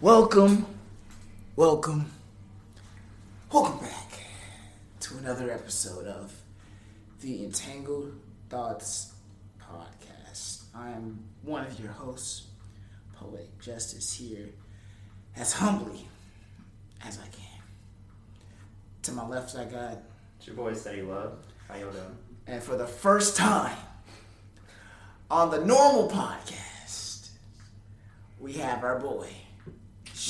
Welcome, welcome, welcome back to another episode of the Entangled Thoughts podcast. I'm one of your hosts, Poetic Justice, here as humbly as I can. To my left, I got, It's your boy Steady Love. How y'all doing? and for the first time on the normal podcast, we have our boy,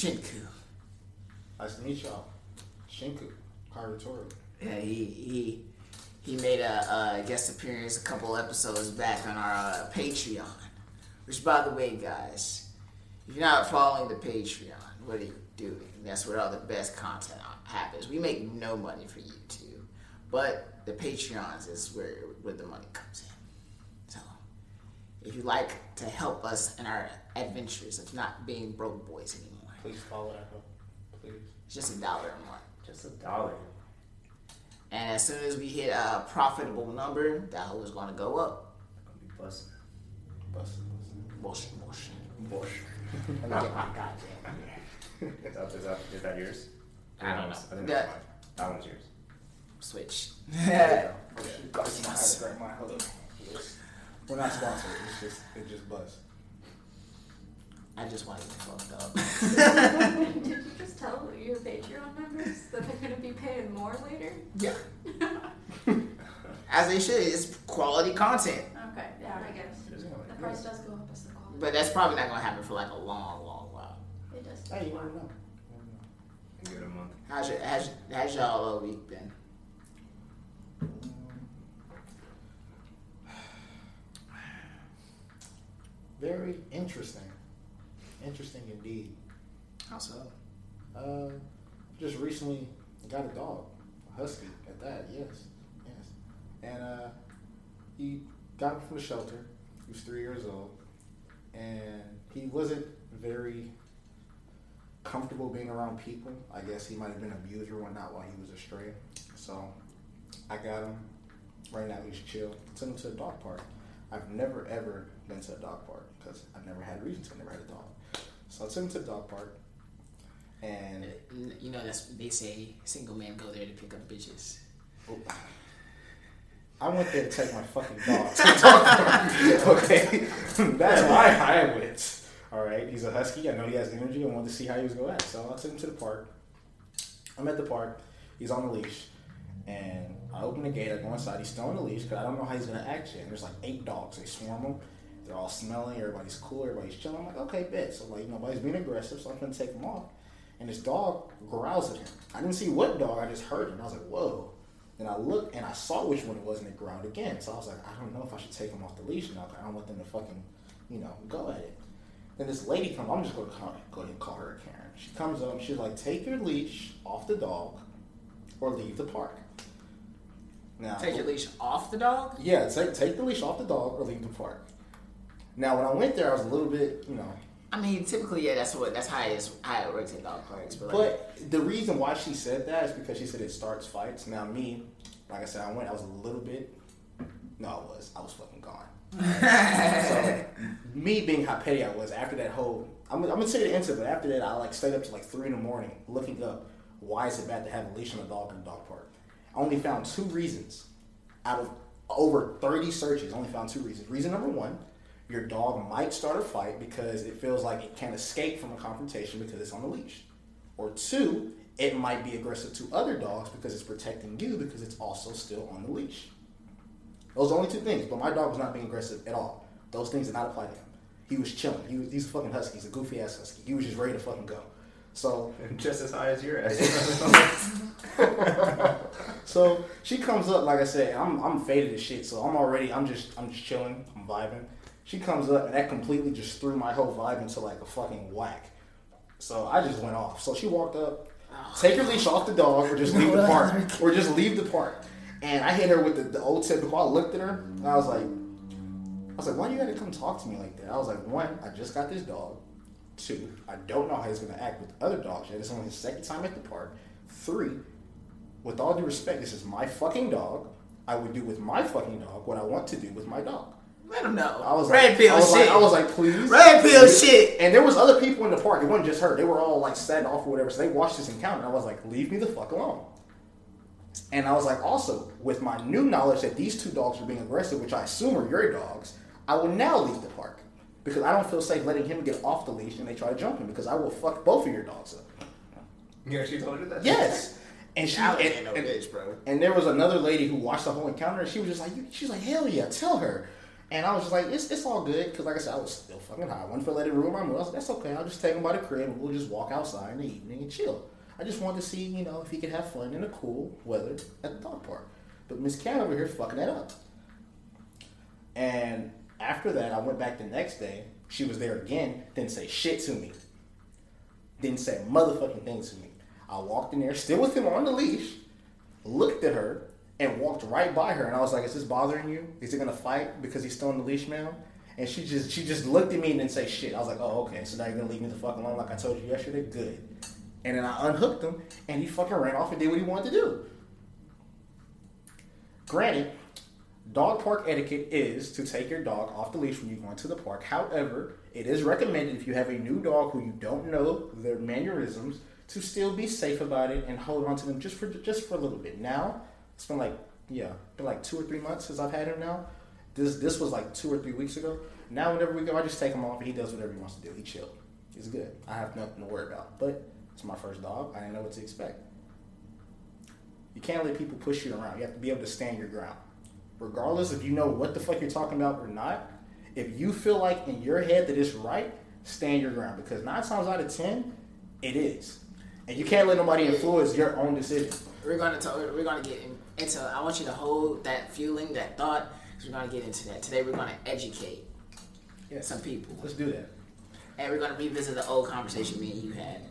Shinku. Nice to meet y'all. Shinku, Karatori. Yeah, he he he made a, a guest appearance a couple episodes back on our uh, Patreon. Which, by the way, guys, if you're not following the Patreon, what are you doing? That's where all the best content happens. We make no money for YouTube, but the Patreons is where where the money comes in. So, if you like to help us in our adventures of not being broke boys anymore, Please follow that up. Please. it's just a dollar a month. Just a dollar. And as soon as we hit a profitable number, that hoe is gonna go up. Gonna be busting. Busted. Bullshit, bullshit. Bush. Let me get my goddamn beer. Is that, is that, is that yours? I don't know. I think That- mine. That one's yours. Switch. There you go. shit. I had to drink mine. Hold up. We're not sponsored. It's just, it just buzz. I just want to get fucked up. Did you just tell your Patreon members that they're going to be paying more later? yeah. As they should. It's quality content. Okay, yeah, I guess. The price does go up as the quality. But that's probably not gonna happen for like a long, long while. It does. Hey, you never know. You never know. Give it a month. How's your how's, how's y'all all week been? Very interesting. Interesting indeed. How so? Uh, just recently got a dog, a husky at that. Yes, yes. And uh, he got him from the shelter. He was three years old, and he wasn't very comfortable being around people. I guess he might have been abused or whatnot while he was a stray. So I got him. Right now he's chill. Took him to a dog park. I've never ever been to a dog park because I've never had a reason to. I never had a dog. So I took him to the dog park, and You know that's they say single men go there to pick up bitches. I went there to take my fucking dog to the dog park. Okay, that's why I went. All right, he's a husky. I know he has energy. I wanted to see how he was going to act, so I took him to the park. I'm at the park. He's on the leash, and I open the gate. I go inside. He's still on the leash because I don't know how he's going to act yet. And there's like eight dogs. They swarm him. They're all smelling. Everybody's cool. Everybody's chilling. I'm like, okay, bet. So like nobody's being aggressive, so I'm gonna take him off. And this dog growls at him. I didn't see what dog. I just heard him. I was like, whoa. Then I looked and I saw which one it was, and it growled again. So I was like, I don't know if I should take him off the leash now. I don't want them to fucking, you know, go at it. Then this lady comes. I'm just to call, go ahead and call her a Karen. She comes up. She's like, take your leash off the dog, or leave the park. Now, Take your leash off the dog. yeah, take take the leash off the dog or leave the park. Now, when I went there, I was a little bit, you know, I mean, typically, yeah, that's what that's how it is. How it works at dog parks. But, like, the reason why she said that is because she said it starts fights. Now me, like I said, I went. I was a little bit. No, I was. I was fucking gone. so me being how petty I was after that whole. I'm, I'm gonna say the answer, but after that, I like stayed up to like three in the morning looking up why is it bad to have a leash on a dog in a dog park. I only found two reasons out of over 30 searches. I only found two reasons. Reason number one, your dog might start a fight because it feels like it can't escape from a confrontation because it's on the leash. Or two, it might be aggressive to other dogs because it's protecting you because it's also still on the leash. Those are the only two things. But my dog was not being aggressive at all. Those things did not apply to him. He was chilling. He was, he's a fucking husky. He's a goofy ass husky. He was just ready to fucking go. So Just as high as your ass. so she comes up, like I said, I'm I'm faded as shit, so I'm already I'm just I'm just chilling, I'm vibing. She comes up and that completely just threw my whole vibe into like a fucking whack. So I just went off. So she walked up, oh. take her leash off the dog, or just leave the park, or just leave the park. And I hit her with the, the old typical. I looked at her and I was like, I was like, why do you gotta come talk to me like that? I was like, one, I just got this dog. Two, I don't know how he's gonna act with other dogs yet. It's only his second time at the park. Three, with all due respect, this is my fucking dog. I would do with my fucking dog what I want to do with my dog. Let him know. I was red like, pill I was shit. Like, I was like, please, red pill please. shit. And there was other people people in the park. It wasn't just her. They were all like setting off or whatever. So they watched this encounter. I was like, leave me the fuck alone. And I was like, also, with my new knowledge that these two dogs are being aggressive, which I assume are your dogs, I will now leave the park. Because I don't feel safe letting him get off the leash and they try to jump him because I will fuck both of your dogs up. You actually told her that? Yes. And she I and, ain't no and- bitch, bro. and there was another lady who watched the whole encounter, and she was just like, "She's like, hell yeah, tell her." And I was just like, "It's it's all good," because like I said, I was still fucking high. I wasn't for letting it ruin my mood. I was like, "That's okay. I'll just take him by the crib, and we'll just walk outside in the evening and chill." I just wanted to see, you know, if he could have fun in the cool weather at the dog park. But Miss Cat over here fucking that up. And after that, I went back the next day. She was there again. Didn't say shit to me. Didn't say motherfucking thing to me. I walked in there, still with him on the leash, looked at her, and walked right by her. And I was like, "Is this bothering you? Is he gonna fight because he's still on the leash, ma'am?" And she just she just looked at me and didn't say shit. I was like, "Oh, okay. So now you're gonna leave me the fuck alone like I told you yesterday? Good." And then I unhooked him, and he fucking ran off and did what he wanted to do. Granted, dog park etiquette is to take your dog off the leash when you go into the park. However, it is recommended if you have a new dog who you don't know their mannerisms to still be safe about it and hold on to them just for just for a little bit. Now, it's been like yeah, been like two or three months since I've had him now. This this was like two or three weeks ago. Now whenever we go, I just take him off and he does whatever he wants to do. He chilled. He's good. I have nothing to worry about. But it's my first dog. I didn't know what to expect. You can't let people push you around. You have to be able to stand your ground. Regardless if you know what the fuck you're talking about or not, if you feel like in your head that it's right, stand your ground. Because nine times out of ten, it is. And you can't let nobody influence your own decision. We're gonna. We're gonna get in, into. I want you to hold that feeling, that thought. 'cause we're gonna get into that today. We're gonna educate Yeah. some people, Let's do that. and we're gonna revisit the old conversation me and you had.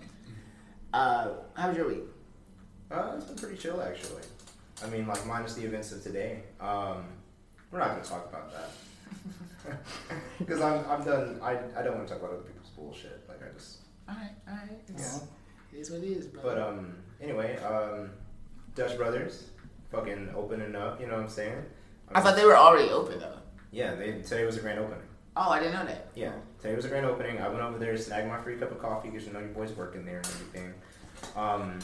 Uh, how was your week? Uh, it's been pretty chill actually. I mean, like minus the events of today. Um, we're not gonna talk about that because I'm I'm done. I, I don't want to talk about other people's bullshit. Like I just. All right, all right. It's, Yeah. it is what it is, bro. But um, anyway, um, Dutch Brothers, fucking opening up. You know what I'm saying? I thought they were already open though. Yeah, they today was a grand opening. Oh, I didn't know that. Yeah, today was a grand opening. I went over there, snagged my free cup of coffee because you know your boy's working there and everything. Um,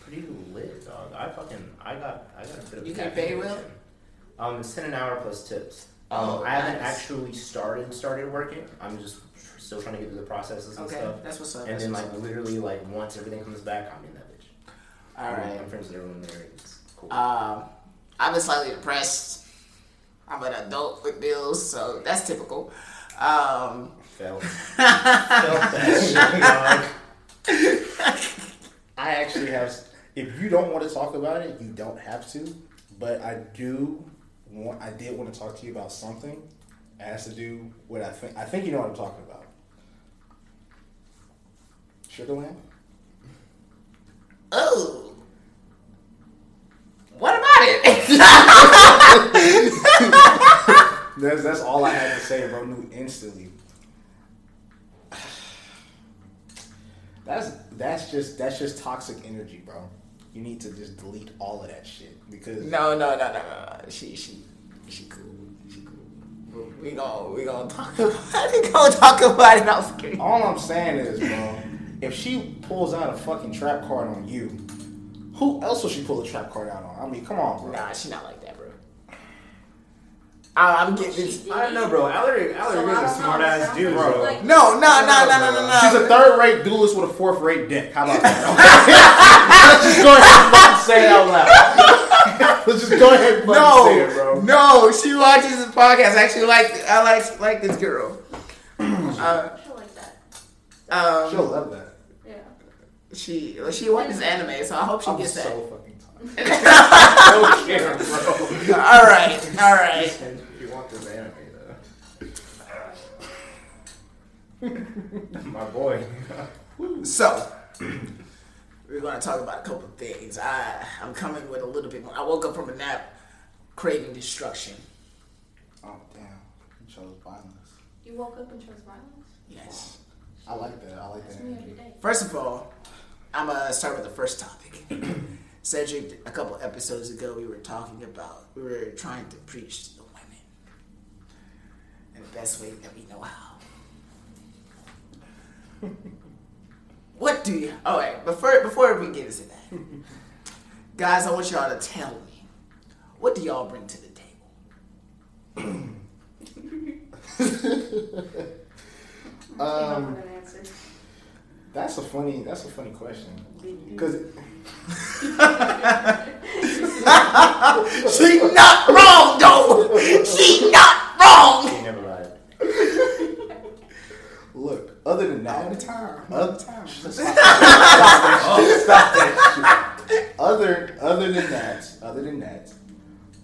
pretty lit, dog. I fucking I got I got a bit of. You caffeine paid well? Um, it's ten an hour plus tips. Um, Oh, I haven't actually started started working. I'm just still trying to get through the processes and Okay, stuff. that's what's up. And that's then like literally like once everything comes back, I'm in that bitch. All right. I'm- I'm friends with everyone there. It's cool. Um, I've been slightly depressed. I'm an adult with bills, so that's typical. Um, Felt. Felt that shit, dog. I actually have. If you don't want to talk about it, you don't have to. But I do want. I did want to talk to you about something. It has to do what I think. I think you know what I'm talking about. Sugarland. oh, what about it? That's that's all I had to say, bro. Knew instantly. That's that's just that's just toxic energy, bro. You need to just delete all of that shit because no, no, no, no, no. She, she, she cool. She cool. We gonna, we gonna talk about. We gonna talk about it off screen. all I'm saying is, bro, if she pulls out a fucking trap card on you, who else will she pull a trap card out on? I mean, come on, bro. Nah, she not like that, bro. I, I'm getting this. I don't know, bro. Alaric, Alaric So I is a don't smart know, ass dude, bro. like- No, no, no, no, no, no, no. She's a third-rate duelist with a fourth-rate dick. How about that? Let's just go ahead and fucking say it out loud. Let's just go ahead and fucking no, say it, bro. no. She watches this podcast. I actually like. I like like this girl. Uh, She'll like that. um, She'll love that. Yeah. she she watches anime, so I hope she I'm gets so that. fucking tired. Don't care, bro. all right, all right. You want this anime though? My boy. So we're gonna talk about a couple of things. I I'm coming with a little bit more. I woke up from a nap, craving destruction. Oh damn, you chose violence. You woke up and chose violence? Yes. I like that. I like That's that me every day. First of all, I'm gonna start with the first topic. Cedric, a couple episodes ago, we were talking about we were trying to preach to the women in the best way that we know how. What do you? All right, before before we get into that, guys, I want y'all to tell me what do y'all bring to the table? Um, want an answer. That's a funny. That's a funny question. Mm-hmm. Because She not wrong though. She not wrong. He never lied. look, other than that, All the time. Other, stop, that shit. Stop that shit. Other, other than that, other than that,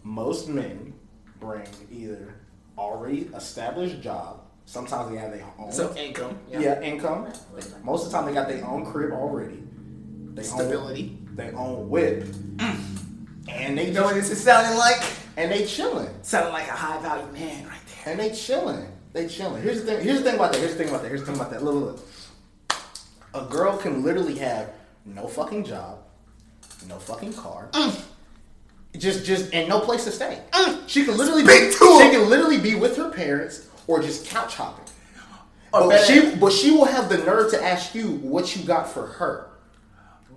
most men bring either already established job. Sometimes they have their own. So income. yeah. income. Most of the time they got their own crib already. They Stability. Own, they own whip. Mm. And they You know what this is sounding like? and they chilling. Sounding like a high value man right there. And they chilling. They chilling. Here's the thing. Here's the thing about that. Here's the thing about that. Here's the thing about that. Look, look. A girl can literally have no fucking job, no fucking car, mm. just just and no place to stay. Mm. She can literally be, she can literally be with her parents or just couch hopping. But better- she but she will have the nerve to ask you what you got for her.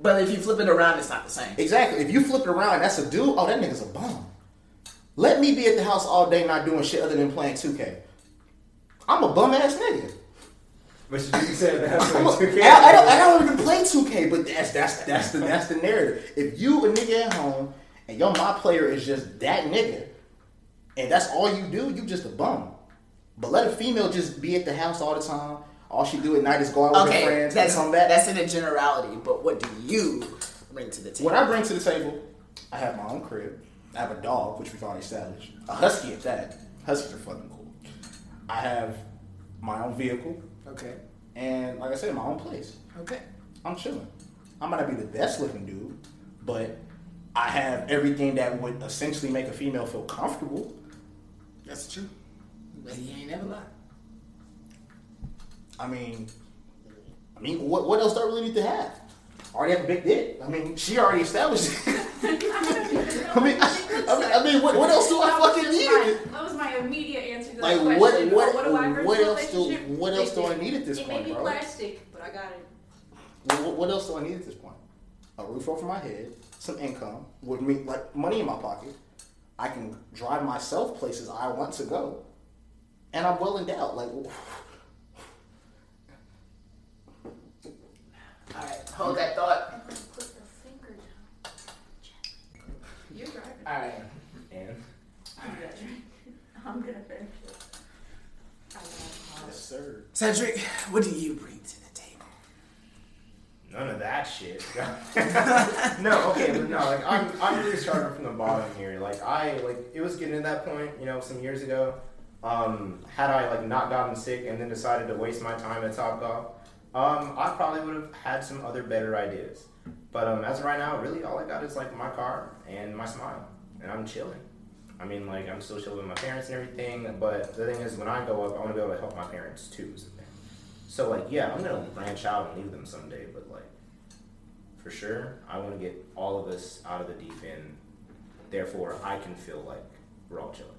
But if you flip it around, it's not the same. Exactly. If you flip it around, that's a dude. Oh, that nigga's a bum. Let me be at the house all day not doing shit other than playing 2K. I'm a bum ass nigga. But you said that. I'm a, I, I don't, I don't even play 2K, but that's that's that's the that's the narrative. If you a nigga at home and your my player is just that nigga, and that's all you do, you just a bum. But let a female just be at the house all the time. All she do at night is go out with her friends that's and come back. that's in a generality. But what do you bring to the table? What I bring to the table, I have my own crib. I have a dog, which we've already established. A husky at that. Huskies are fucking cool. I have my own vehicle, Okay. and like I said, my own place. Okay. I'm chilling. I might not be the best looking dude, but I have everything that would essentially make a female feel comfortable. That's true. But he ain't never lied. I mean, I mean, what what else do I really need to have? Already have a big dick. I mean, she already established. it. I mean, I, I mean, I mean, what, what else do I fucking need? my- That was my immediate answer to that Like question. what what what do I what else do what else do I need at this It point, may be bro? plastic, but I got it. What, what else do I need at this point? A roof over my head, some income, would mean like money in my pocket. I can drive myself places I want to go, and I'm well endowed. Like, All right. Hold that thought. Put the finger down. You're driving. All right. And I'm gonna drink. I'm gonna finish it. I love yes, sir. Cedric, what do you bring to the table? none of that shit. no, okay, but no, like I'm, I'm really starting from the bottom here. Like I, like it was getting to that point, you know, some years ago. Um, had I like not gotten sick and then decided to waste my time at Topgolf, um, I probably would have had some other better ideas. But um, as of right now, really all I got is like my car and my smile, and I'm chilling. I mean, like I'm still chilling with my parents and everything. But the thing is, when I go up, I want to be able to help my parents too. So like, yeah, I'm gonna branch out and leave them someday. But like, for sure, I want to get all of us out of the deep end. Therefore, I can feel like we're all chilling.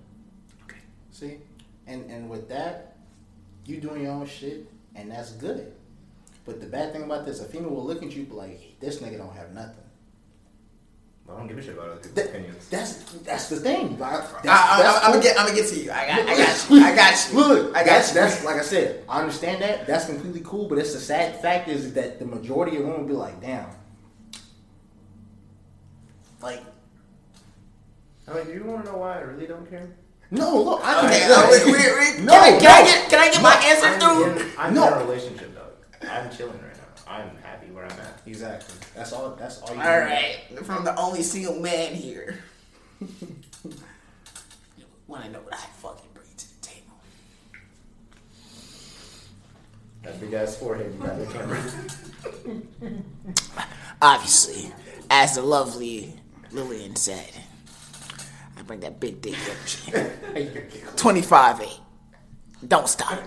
Okay. See, and and with that, you doing your own shit, and that's good. But the bad thing about this, a female will look at you be like, this nigga don't have nothing. I don't give a shit about other people's That- opinions. That's that's the thing. That's, I, I, that's I'm, gonna get. I'm gonna get to you. I got. I got you. I got you. Look, I got that's you. that's like I said. I understand that. That's completely cool. But it's the sad fact is that the majority of women be like, damn. Like, I mean, do you want to know why I really don't care? No, look, I Okay, look, uh, wait, wait, wait. No, can, I, can, I no. get, can I get my answer I'm through? in, I'm No. in a relationship, though. I'm chilling right now. I'm happy where I'm at. Exactly. That's all. That's all. You All right, from the only single man here. Want to know what I fucking bring to the table? That big ass forehead you got the camera. Obviously, as the lovely Lillian said, I bring that big dick energy. 25 8. Don't stop.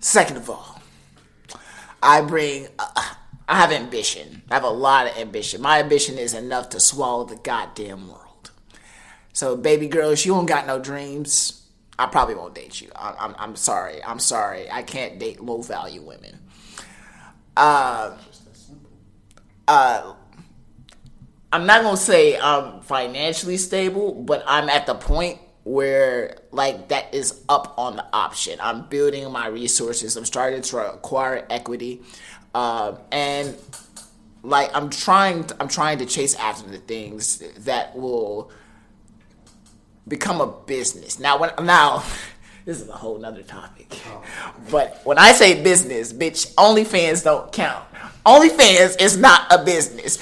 Second of all, I bring. Uh, I have ambition. I have a lot of ambition. My ambition is enough to swallow the goddamn world. So, baby girls, you don't got no dreams. I probably won't date you. I, I'm I'm sorry. I'm sorry. I can't date low value women. Uh, Just that simple. uh, I'm not gonna say I'm financially stable, but I'm at the point where like that is up on the option. I'm building my resources. I'm starting to acquire equity, uh, and like I'm trying. To, I'm trying to chase after the things that will become a business. Now, when now. This is a whole nother topic. But when I say business, bitch, OnlyFans don't count. OnlyFans is not a business.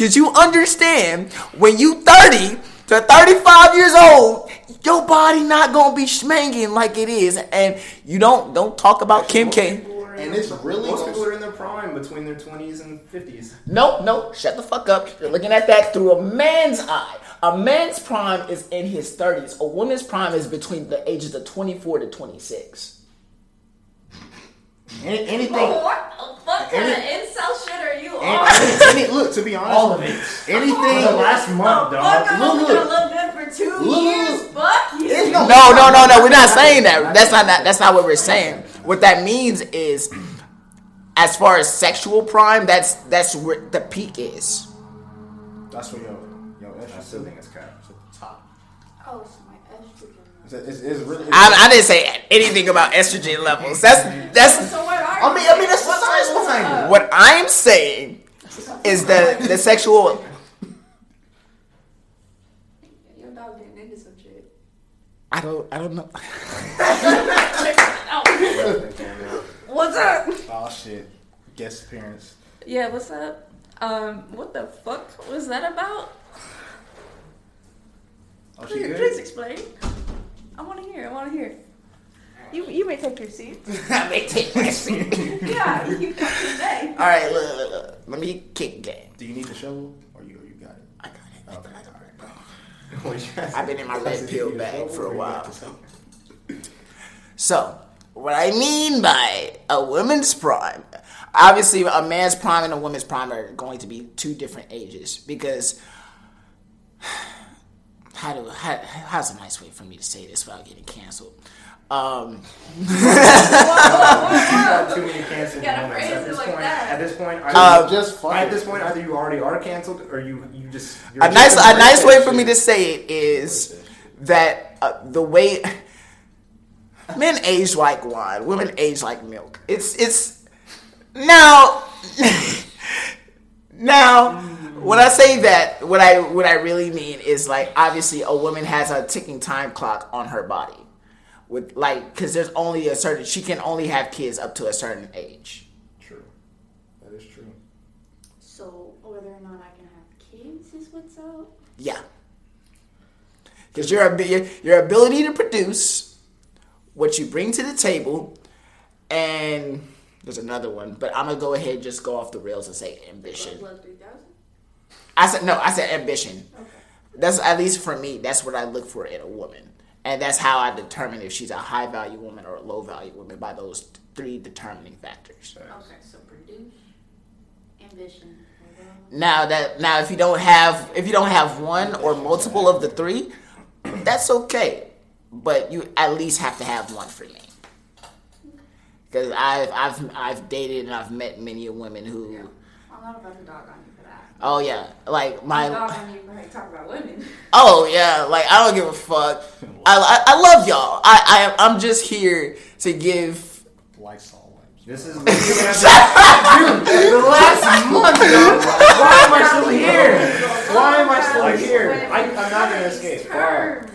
Cause you understand when you 30 to 35 years old, your body not gonna be schmanging like it is. And you don't don't talk about Kim K. And it's really most people are in their prime between their twenties and fifties. Nope, nope, shut the fuck up. You're looking at that through a man's eye. A man's prime is in his 30s. A woman's prime is between the ages of 24 to 26. Any, anything. Oh, what the fuck kind of incel shit are you on? any, any- look, to be honest, All of it. anything. The last month, the dog. fuck, I'm Look, only look. gonna look for two Look, years. look. Fuck you. No, no, no, no. We're not saying that. That's not that, that's not what we're saying. What that means is, as far as sexual prime, that's that's where the peak is. That's what yo, yo, I still think it's cap. at the top. Oh, so my estrogen. It's, it's, it's really. I, I didn't say anything about estrogen levels. That's that's So what are I mean, I mean, that's the What science levels behind it. what I'm saying is that the sexual. Your dog getting into some shit. I don't I don't know. Oh. What's up? oh shit, guest appearance. Yeah, what's up? Um, what the fuck was that about? Oh, she Please, good. please explain. I want to hear. I want to hear. You you may take your seat. I may take my seat. yeah, you fucking may. All right, look, look, look. Let me kick game. Do you need the shovel or you you got it? I got it. I got it, I got it, bro. What you guys- I've been in my red pill bag for a while. while. So, what I mean by a woman's prime, obviously, a man's prime and a woman's prime are going to be two different ages because. How do how, how's a nice way for me to say this without getting canceled? Um, You got too many canceled moments at this like point. that. At this point, Uh, either, just at this point, either you already are canceled or you you just you're a just nice a nice way for me to say it is that uh, the way men age like wine, women age like milk. It's it's now now when I say that, what I what I really mean is like obviously a woman has a ticking time clock on her body, with like because there's only a certain she can only have kids up to a certain age. True. That is true. So whether or not I can have kids is what's up. Yeah. Because your, abi- your ability to produce, what you bring to the table, and there's another one, but I'm gonna go ahead and just go off the rails and say ambition. Blood three thousand. I said no, I said ambition. Okay. That's at least for me. That's what I look for in a woman, and that's how I determine if she's a high value woman or a low value woman by those three determining factors. Okay, so produce, ambition. Now that now if you don't have if you don't have one or multiple of the three, that's okay. But you at least have to have one for me. Because I've I've I've dated and I've met many women who I'm not about to dog on you. Oh yeah like I dog my on you talk about women. oh yeah like I don't give a fuck. I I, I love y'all. I, I I'm just here to give. Lysol wipes. This is the last month, dog. Why am I still here? Why am I still here? I, I'm not gonna escape. Terms.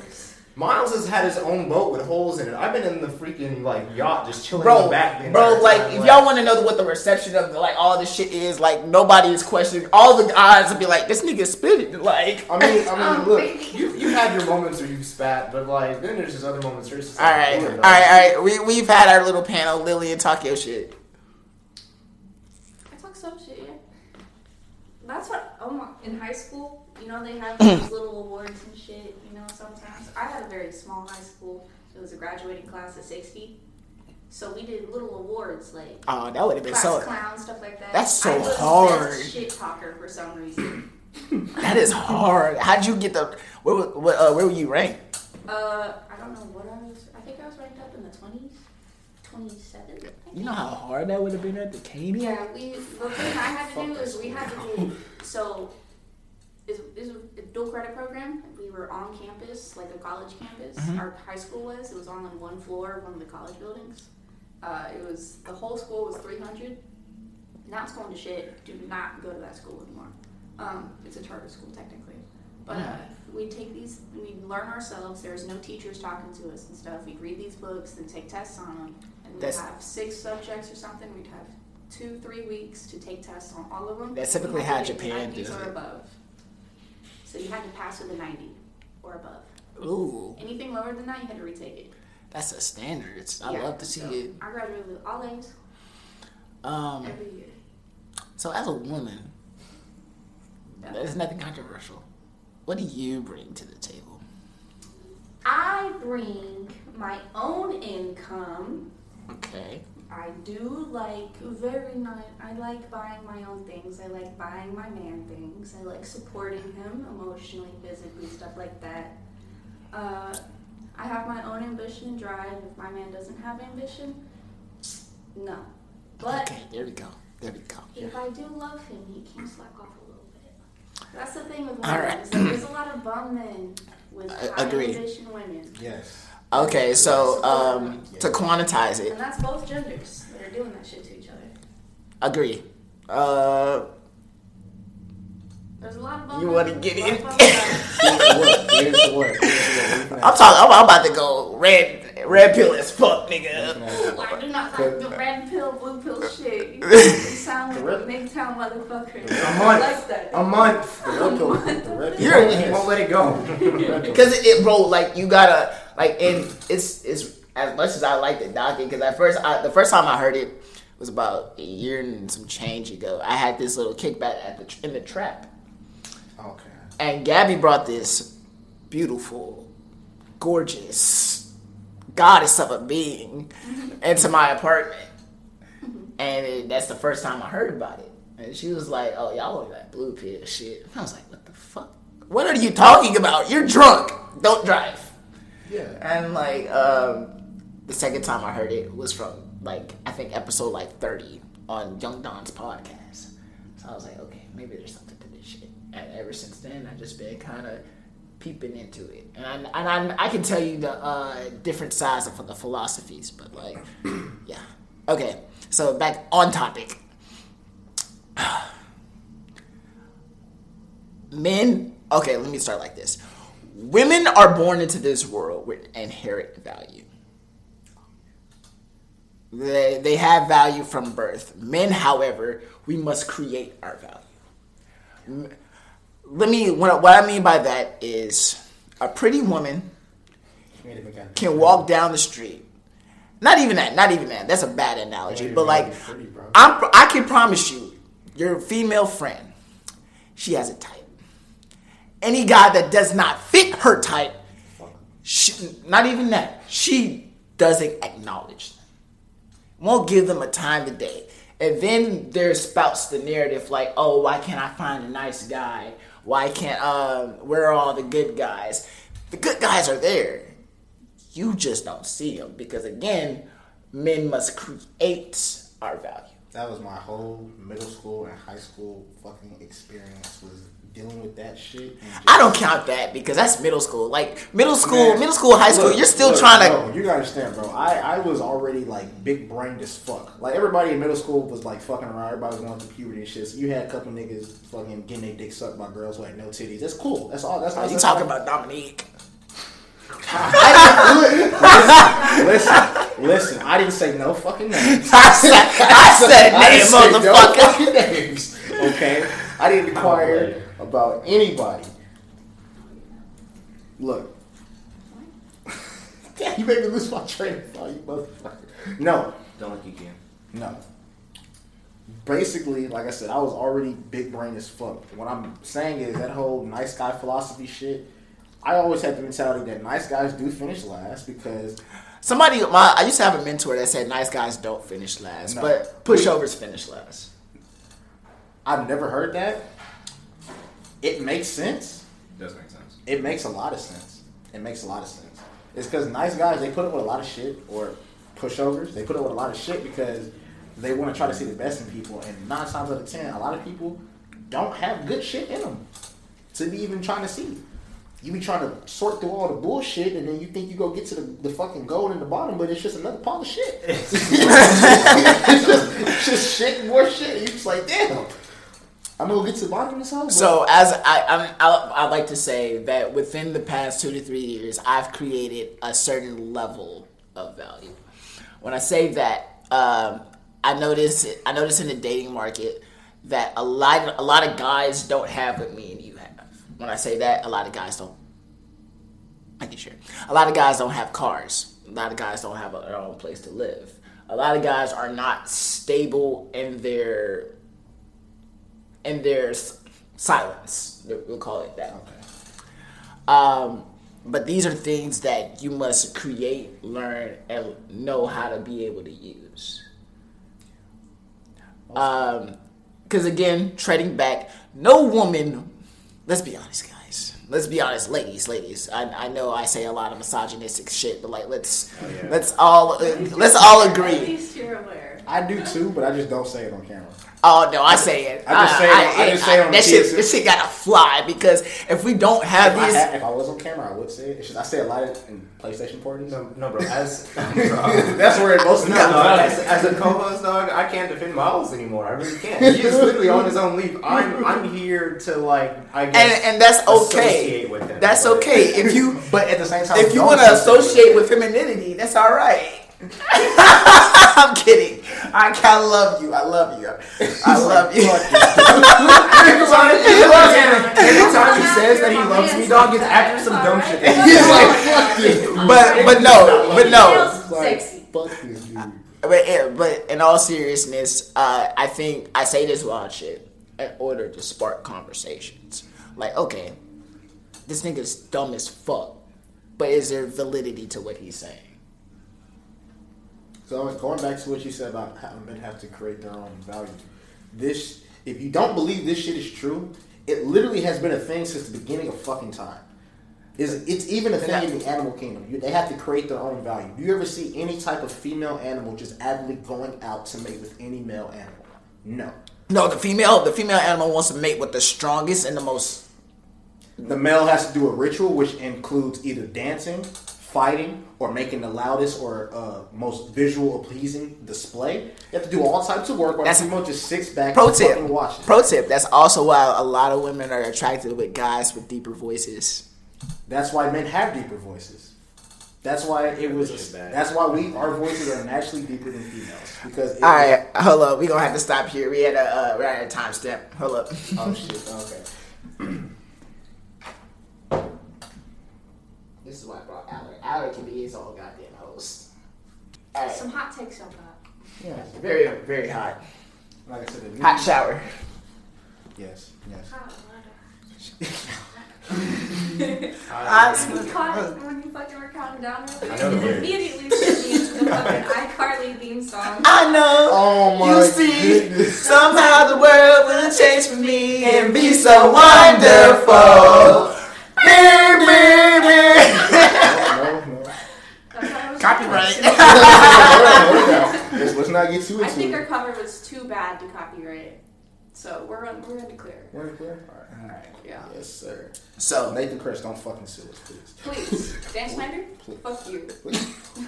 Miles has had his own boat with holes in it. I've been in the freaking like yacht just chilling in Bro, the back. the bro, entire like time, if y'all want to know what the reception of the, like all this shit is, like nobody is questioning. All the guys will be like, "This nigga spit it." Like, I mean, I mean, Um, look, you you had your moments where you spat, but like then there's just other moments where it's just all like, right, "Ooh, all no." right, all right. We we've had our little panel, Lillian, talk your shit. I talk some shit, yeah. That's what oh my in high school, you know, they have these little awards and shit, you know, sometimes. I had a very small high school. It was a graduating class of sixty. So we did little awards like Oh, that would have been class so. clown, stuff like that. That's so hard. Shit talker for some reason. That is hard. How'd you get the? Where what? Uh, where were you ranked? Uh, I don't know what I was. I think I was. ranked up in the twenties, 27. You know how hard that would have been at the Canadian? Yeah, we. The thing I had to do is we had to do. So, is is a dual credit program. We were on campus, like a college campus. Mhm. Our high school was. It was on like one floor of one of the college buildings. Uh, it was the whole school was 300. Now it's going to shit. Do not go to that school anymore. Um, it's a charter school technically, but uh, we take these. We learn ourselves. There's no teachers talking to us and stuff. We'd read these books, and take tests on them, and we'd That's- have six subjects or something. We'd have two, three weeks to take tests on all of them. That's typically how Japan does it. above. So you had to pass with a 90 or above. Ooh, Anything lower than that, you had to retake it. that's a standard. It's, I Yeah, love to see so it. I graduated with all A's Um, every year. so as a woman, Yeah. there's nothing controversial. What do you bring to the table? I bring my own income. Okay. I do like very nice. I like buying my own things. I like buying my man things. I like supporting him emotionally, physically, stuff like that. Uh, I have my own ambition and drive. If my man doesn't have ambition, no. But okay, there we go. There we go. if I do love him, he can slack off a little bit. That's the thing with All women. right. is there's a lot of bum men with I- high agree. ambition women. Yes. Okay, so um, to quantize it, And that's both genders that are doing that shit to each other. agree. Uh, There's a lot of bum You wanna get a lot of in? Here's the. Here's the. I'm talking. I'm, I'm about to go red, red pill as fuck, nigga. I do not like the red pill, blue pill shit. You sound like a MGTOW motherfucker. A I month. like that. A month. The red pill. The red pill. You're- He won't let it go. Because it, it, bro, like you gotta like, and it's it's as much as I like the docket. Because at first, I, the first time I heard it was about a year and some change ago. I had this little kickback at the in the trap, Okay. and Gabby brought this beautiful, gorgeous goddess of a being mm-hmm. into my apartment, and it, that's the first time I heard about it. And she was like, "Oh, y'all on that blue pill shit." And I was like, "What the fuck? What are you talking about? You're drunk. Don't drive." Yeah. And like um, the second time I heard it was from like I think episode like thirty on Young Don's podcast. So I was like, okay, maybe there's something to this shit. And ever since then, I've just been kind of peeping into it, and I, and I, I can tell you the uh, different sides of the philosophies, but like, yeah, okay. So back on topic. Men, okay, let me start like this. Women are born into this world with inherent value. They, they have value from birth. Men, however, we must create our value. Let me, what, what I mean by that is a pretty woman can walk down the street. Not even that, not even that. That's a bad analogy. But like. I'm, I can promise you, your female friend, she has a type. Any guy that does not fit her type, she, not even that, she doesn't acknowledge them. Won't give them a time of day. And then there spouts the narrative like, oh, why can't I find a nice guy? Why can't, um, where are all the good guys? The good guys are there. You just don't see them because, again, men must create our value. That was my whole middle school and high school fucking experience was dealing with that shit. I don't count that because that's middle school. Like middle school, Man, middle school, high school, look, you're still look, trying to. bro, you gotta understand, bro. I, I was already like big brained as fuck. Like everybody in middle school was like fucking around. Everybody was going through puberty and shit. So you had a couple niggas fucking getting their dick sucked by girls who had no titties. That's cool. That's all. That's all. You that's talking all- about Dominique? listen, listen. I didn't say no fucking names. I said, I said, I say no motherfucker. fucking names. Okay, I didn't inquire about anybody. Look, Damn, you made me lose my train of thought, you motherfucker. No, Don't look again. no. Basically, like I said, I was already big brain as fuck. What I'm saying is that whole nice guy philosophy shit. I always had the mentality that nice guys do finish last because Somebody, my, I used to have a mentor that said nice guys don't finish last, No. but pushovers finish last. I've never heard that. It makes sense. Does make sense. It makes a lot of sense. It makes a lot of sense. It's because nice guys they put up with a lot of shit, or pushovers. They put up with a lot of shit because they want to try to see the best in people. And nine times out of ten, a lot of people don't have good shit in them to be even trying to see. You be trying to sort through all the bullshit, and then you think you go get to the, the fucking gold in the bottom, but it's just another pile of shit. it's, just, it's just shit and more shit. You just like, damn. I'm gonna get to the bottom of this. So as I, I'm, I, I like to say that within the past two to three years, I've created a certain level of value. When I say that, um, I notice I notice in the dating market that a lot a lot of guys don't have what me and you have. When I say that, a lot of guys don't. I can share. A lot of guys don't have cars. A lot of guys don't have a, their own place to live. A lot of guys are not stable in their in there's silence. We'll call it that. Um, but these are things that you must create, learn, and know how to be able to use. Um, because again, treading back, no woman. Let's be honest, guys. Let's be honest, ladies, ladies. I, I know I say a lot of misogynistic shit, but like, let's yeah. let's all uh, let's all At agree. least you're aware. I do too, but I just don't say it on camera. Oh no, I say it. I just uh, say it on- I just say it on that shit. This shit gotta fly because if we don't have If I, had, if I was on camera, I would say it. It's just, I say a lot in PlayStation parties. No, no, bro. As That's where it most of the No, time dog, is. as, as a co-host, dog, I can't defend Miles anymore. I really can't. He is literally on his own leave. I'm, I'm here to like, I guess, and and that's okay. associate with him. That's but- okay if you But at the same time, if you want to associate with with femininity. That's all right. I'm kidding. I kind of love you. I love you. I love you. Anytime he says that he loves me, dog, it's after some dumb shit. that He's he like, but but no, but no. Feels sexy. Fuck this dude. But but in all seriousness, uh, I think I say this wild shit in order to spark conversations. Like, okay, this nigga's dumb as fuck, but is there validity to what he's saying? So going back to what you said about how men have to create their own value. This, if you don't believe this shit is true, it literally has been a thing since the beginning of fucking time. Is it's even a thing in the animal kingdom. You, they have to create their own value. Do you ever see any type of female animal just avidly going out to mate with any male animal? No. No, the female, the female animal wants to mate with the strongest and the most. The male has to do a ritual, which includes either dancing, fighting, or making the loudest or uh, most visual or pleasing display. You have to do all types of work while That's- the female just sits back Pro and tip. fucking. Pro tip. That's also why a lot of women are attracted with guys with deeper voices. That's why men have deeper voices. That's why it was. That bad. that's why we our voices are naturally deeper than females because. It, All right, hold up. We gonna have to stop here. We had a uh, we're at a time step. Hold up. Oh shit. Okay. This is why I brought Allard. Allard can be his own goddamn host. All right. Some hot takes on that. Yeah. Very very hot. Like I said, the new- Hot shower. Yes. Yes. Hot Hot water. When you caught when you fucking were counting down, I know the it lyrics. immediately sent me into the fucking iCarly theme song. I know. Oh my you see, goodness. somehow the world will change for me and be so wonderful. Brr, brr, brr. no, no. That's how it was Copyright. Let's, let's not get I think into our cover was too bad to copyright, so we're on, we're in the clear. We're clear? All right. All right. Yeah. Yes, sir. So, Nathan Kress, don't fucking sue us, please. Please, Dan Schneider, fuck you,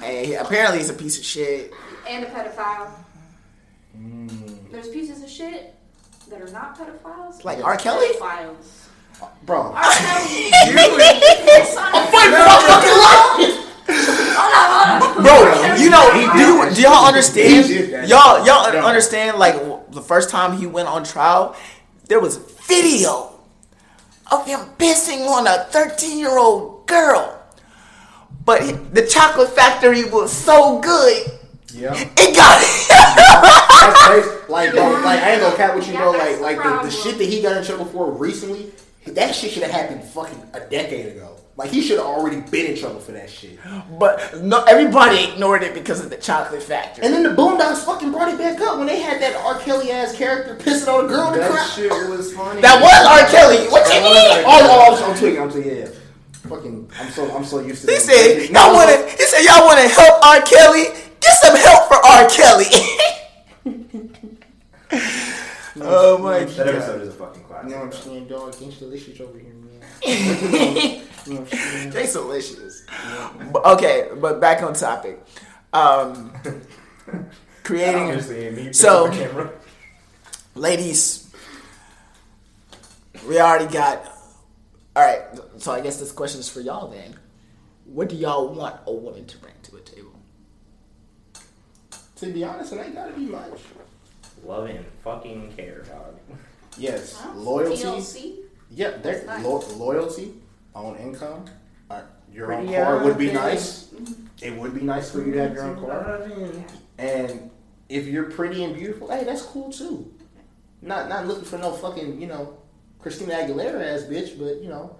hey, apparently he's a piece of shit. and a pedophile. Mm. There's pieces of shit that are not pedophiles. Like R. Kelly? Pedophiles. Bro, R. Kelly. His son is- Bro, you know, do, you, do y'all understand? Y'all, y'all understand? Like the first time he went on trial, there was video of him pissing on a thirteen-year-old girl. But the chocolate factory was so good, yeah. it got That's crazy. Like, bro, like I ain't gonna cap with you, Yeah, bro. that's Like, the like the, the shit that he got in trouble for recently, that shit should have happened fucking a decade ago. Like, he should have already been in trouble for that shit. But no, everybody ignored it because of the chocolate factory. And then the Boondocks fucking brought it back up when they had that R. Kelly ass character pissing on a girl in the That crowd. shit was funny. that was R. Kelly. What you mean? Oh, oh, I'm, I'm tweaking. I'm tweaking. Yeah, yeah. Fucking, I'm so, I'm so used to. He said y'all want to. He said y'all want to help R. Kelly. Get Get some help for R. Kelly. oh my god! That god. episode is a fucking You classic. know what I'm though. saying, dog? Gangsta delicious over here, man. you know what I'm saying? They delicious. But- Okay, but back on topic. Um, creating, So- picking up the camera. ladies. We already got. All right, so I guess this question is for y'all then. What do y'all want a woman to bring to a table? To be honest, it ain't gotta be much. Love and fucking care, dog. Yes, Huh? loyalty. TLC? Yep, there, nice. lo- loyalty, own income, uh, your own Pretty car would be obvious. nice. It would be nice for you to have your own car. And if you're pretty and beautiful, hey, that's cool too. Not not looking for no fucking you know Christina Aguilera ass bitch, but you know.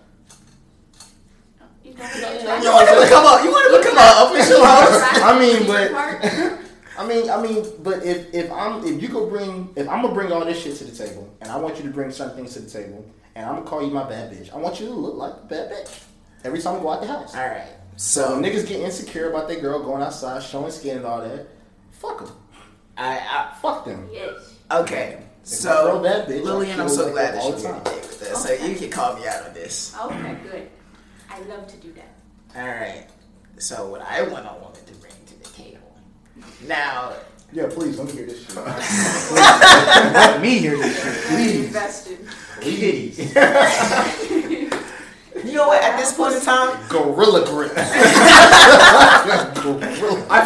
You don't You know, get you know, attracted you know what I'm? Come on, you want to become an official host? I mean, but- I mean, I mean, but if if I'm if you go bring if I'm gonna bring all this shit to the table, and I want you to bring certain things to the table, and I'm gonna call you my bad bitch, I want you to look like a bad bitch every time I go out the house. All right, So so niggas get insecure about their girl going outside, showing skin and all that, fuck them, I, fuck them. Yes. I okay. If my girl So bad bitch, Lillian, I I'm so like glad that that you the did time. with this. So you can call me out on this. Okay, good. I love to do that. All right. So what I want a woman to bring to the table. Now, Yeah, please let me hear this shit. Please, let me hear this shit, please. Invested. Please. you know what? At this point in time, Gorilla grip. I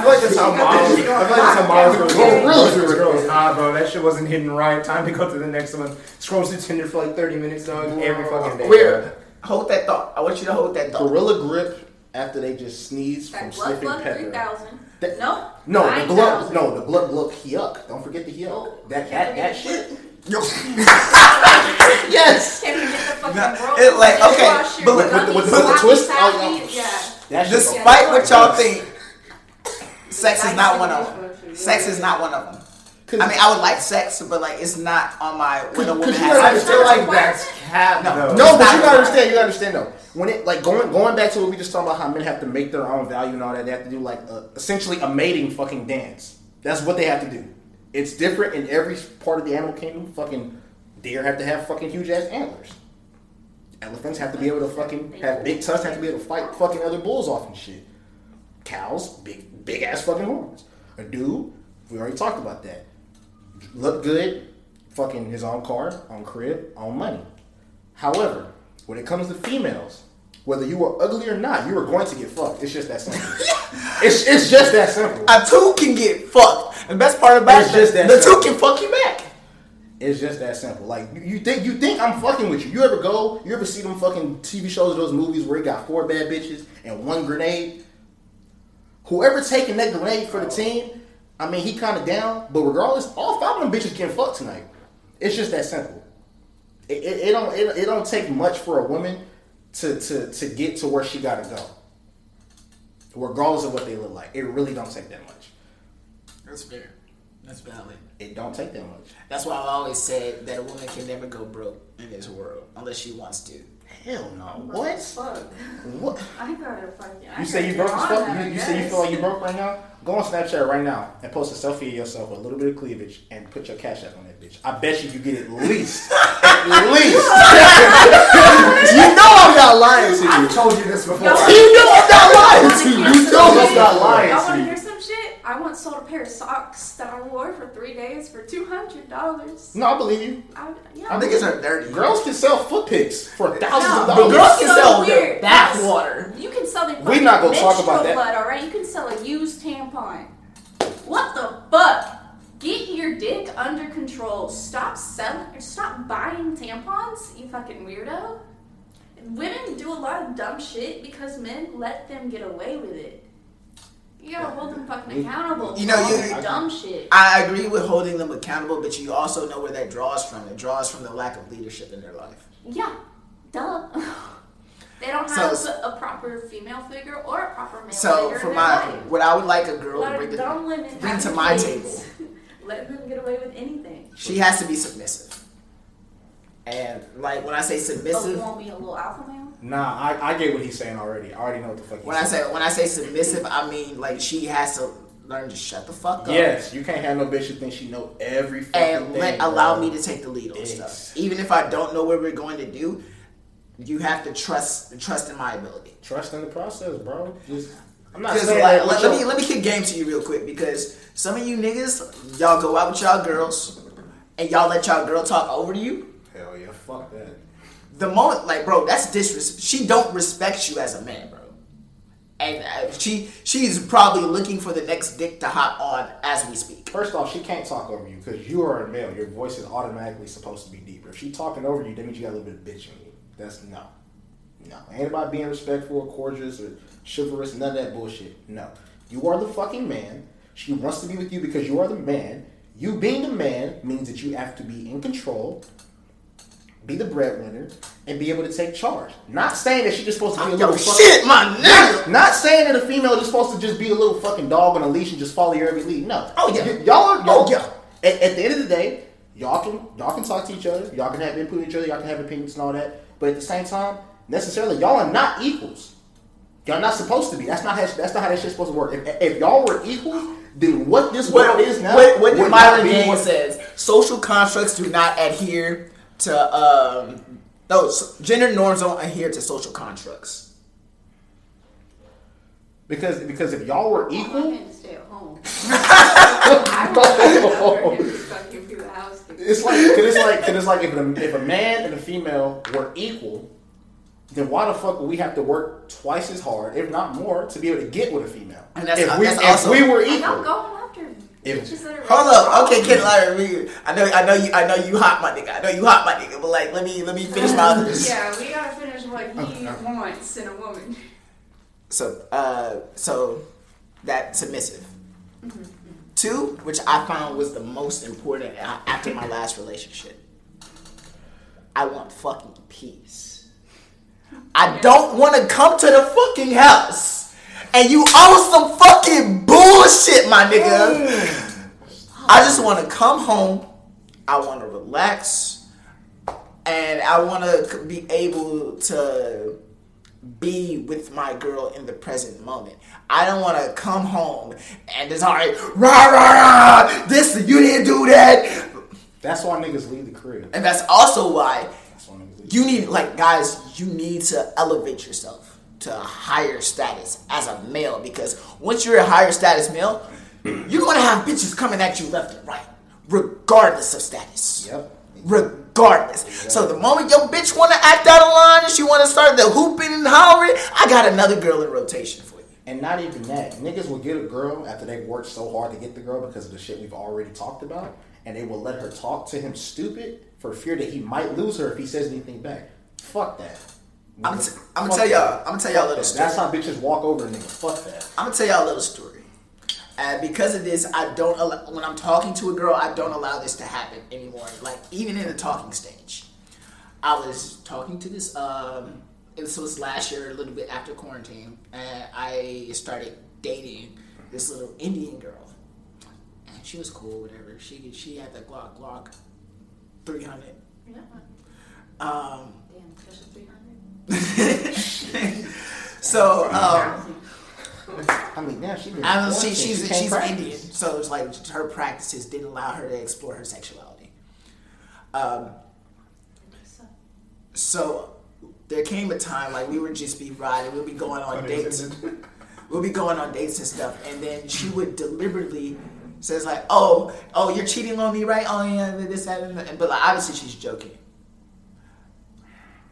feel like that's how Miles. I feel like that's how Miles goes. Gorilla grip. girls, ah, bro, that shit wasn't hitting right. Time to go to the next one. Scroll through Tinder for like 30 minutes, dog. Every fucking day. where? Hold that thought. I want you to hold that thought. Gorilla grip after they just sneeze from That blood sniffing blood pepper. 3000. That- No. No, the 9,000. glove. No, the blood glove yuck. Don't forget the yuck. Oh, that that that shit. Yo. Yes. Can't get the fucking Nah, bro. it like, okay, but with- with the- with with the twist, oh, no. Yeah. That shit. Despite what y'all think, sex is not one of them. Sex is not one of them. I mean, I would like sex, but like it's not on my when a woman Cause you has. gotta I feel like that's cap, No. though. No, but you a gotta understand. You gotta understand though. When it like going going back to what we just talked about, how men have to make their own value and all that. They have to do like a, essentially a mating fucking dance. That's what they have to do. It's different in every part of the animal kingdom. Fucking deer have to have fucking huge ass antlers. Elephants have to be able to fucking have big tusks. Have to be able to fight fucking other bulls off and shit. Cows, big big ass fucking horns. A dude, we already talked about that. Look good, fucking his own car, own crib, own money. However, when it comes to females, whether you are ugly or not, you are going to get fucked. It's just that simple. it's, it's just that simple. A two can get fucked. And the best part about It's it, just that the two can fuck you back. It's just that simple. Like you, think you think I'm fucking with you. You ever go? You ever see them fucking TV shows or those movies where he got four bad bitches and one grenade? Whoever taking that grenade for the team, I mean, he kind of down. But regardless, all five of them bitches getting fucked tonight. It's just that simple. It, it, it don't it, it don't take much for a woman to to to get to where she got to go. Regardless of what they look like, it really don't take that much. That's fair. That's valid. It don't take that much. That's why I've always said that a woman can never go broke in this world unless she wants to. Hell no. Broke What? fuck. What? I gotta fucking. I You say you gotta broke as fuck? You, you say you feel like you broke right now? Go on Snapchat right now and post a selfie of yourself with a little bit of cleavage and put your cash app on that bitch. I bet you you get at least, at least. you know I'm not lying to you. I've told you this before. Y'all- You know I'm not lying Wanna you. hear You some know I'm not lying Y'all to wanna you. hear some shit? I once sold a pair of socks that I wore for three days for two hundred dollars. No, I believe you. I, yeah. I think it's her dirty. Girls can sell foot pics for thousands No, of but dollars. girls can so sell their weird. bathwater. You can sell the We're not gonna talk about menstrual that. blood, all right? You can sell a used tampon. What the fuck? Get your dick under control. Stop selling. Stop buying tampons. You fucking weirdo. Women do a lot of dumb shit because men let them get away with it. You gotta hold them fucking accountable You know, for you- dumb shit. I agree with holding them accountable, but you also know where that draws from. It draws from the lack of leadership in their life. Yeah, duh. they don't So- have a proper female figure or a proper male So figure for in their my, life. what I would like a A girl lot to bring to bring to my table. letting them get away with anything. She has to be submissive. And like when I say oh, But submissive, won't be a little alpha male. Nah, I, I get what he's saying already. I already know what the fuck he's when I say when I say submissive, I mean like she has to learn to shut the fuck up. Yes, you can't have no bitch who think she know every fucking and thing. allow bro. me to take the lead on Yes. stuff. Even if I don't know what we're going to do, you have to trust trust in my ability. trust in the process, bro. Just I'm not Because saying like, let, let me let me kick game to you real quick because some of you niggas, y'all go out with y'all girls, and y'all let y'all girl talk over to you. Hell yeah, fuck that. The moment, like, bro, that's disrespect. She don't respect you as a man, bro. And uh, she she's probably looking for the next dick to hop on as we speak. First off, she can't talk over you because you are a male. Your voice is automatically supposed to be deeper. If she talking over you, that means you got a little bit of bitch in you. That's no, no. Ain't about being respectful or cordial or chivalrous. None of that bullshit. No, you are the fucking man. She wants to be with you because you are the man. You being the man means that you have to be in control, be the breadwinner, and be able to take charge. Not saying that she's just supposed to be a little fuck- shit, my nigga. not, not saying that a female is just supposed to just be a little fucking dog on a leash and just follow your every lead. No. Oh, yeah. Y- y'all are. Y'all, Oh, yeah. At, at the end of the day, y'all can y'all can talk to each other. Y'all can have input in each other. Y'all can have opinions and all that. But at the same time, necessarily, y'all are not equals. Y'all not supposed to be. That's not how, that's not how that shit's supposed to work. If, if y'all were equal, then what this What, world is now? what, what would Myron Gaines what- says, social constructs do not adhere to, um, those gender norms don't adhere to social constructs. because because if y'all were I equal, had stay at home. I want to fucking do the house. It's like, cause it's like, cause it's like if a, if a man and a female were equal, then why the fuck would we have to work twice as hard, if not more, to be able to get with a female? And that's- if we, that's if also- we were I'm equal, going after If- bitches that are Hold really up, okay, strong. Kid Larry, I know, I know you, I know you hot, my nigga. I know you hot, my nigga. But like, let me, let me finish my others. Yeah, we gotta finish what he wants in a woman. So, uh, so that submissive. Two, which I found was the most important after my last relationship. I want fucking peace. I don't want to come to the fucking house and you owe some fucking bullshit, my nigga. I just want to come home. I want to relax, and I want to be able to be with my girl in the present moment. I don't want to come home and it's all right, rah rah rah. This you didn't do that, that's why niggas leave the crib. and that's also why That's why niggas leave. You need like guys. You need to elevate yourself to a higher status as a male because once you're a higher status male, you're gonna have bitches coming at you left and right, regardless of status. Yep. Regardless. So the moment your bitch wanna act out of line and she wanna start the hooping and hollering, I got another girl in rotation for you. And not even that, niggas will get a girl after they worked so hard to get the girl because of the shit we've already talked about, and they will let her talk to him stupid for fear that he might lose her if he says anything back. Fuck that. I'm t- I'm gonna tell y'all- I'm gonna tell y'all a little story. That's how bitches walk over nigga. Fuck that. I'm gonna tell y'all a little story. And because of this, I don't allow, when I'm talking to a girl, I don't allow this to happen anymore. Like even in the talking stage, I was talking to this. Um, this was last year, a little bit after quarantine, and I started dating this little Indian girl, and she was cool, whatever. She she had the Glock Glock 300. Yeah. Um, Damn, special 300. so um, I mean, now she. been I mean, she, quarantined. she's can't she's practice. Indian, so it's like her practices didn't allow her to explore her sexuality. Um, so there came a time like we would just be riding, we'll be going on dates, we'll be going on dates and stuff, and then she would deliberately says like, "Oh, oh, you're cheating on me, right? Oh yeah, this that," and that. but like obviously she's joking.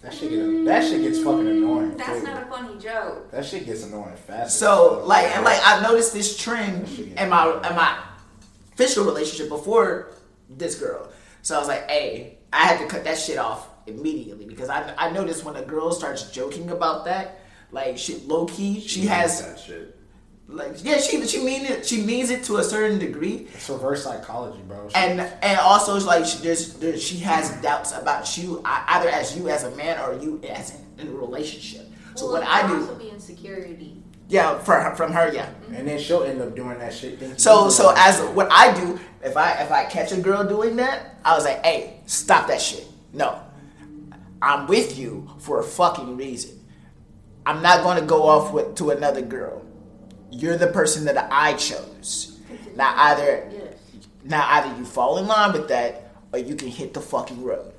That shit, get, that shit gets fucking annoying. Mm, that's too. not a funny joke. That shit gets annoying fast. So like and like I noticed this trend in my in my official relationship before this girl. So I was like, hey, I had to cut that shit off immediately because I I noticed when a girl starts joking about that, like she low key, she has that shit. Like yeah, she she mean it she means it to a certain degree. it's reverse psychology, bro. She- And and also it's like she, there's, there's she has doubts about you uh, either as you as a man or you as in, in a relationship. So well, what I do, also be insecurity. yeah, for her, from her, yeah. Mm-hmm. and then she'll end up doing that shit. thinking So so doing as what I do, if I if I catch a girl doing that, I was like, hey, stop that shit. No. I'm with you for a fucking reason. I'm not gonna go off with to another girl you're the person that I chose. Now either Yes. now either you fall in line with that or you can hit the fucking road.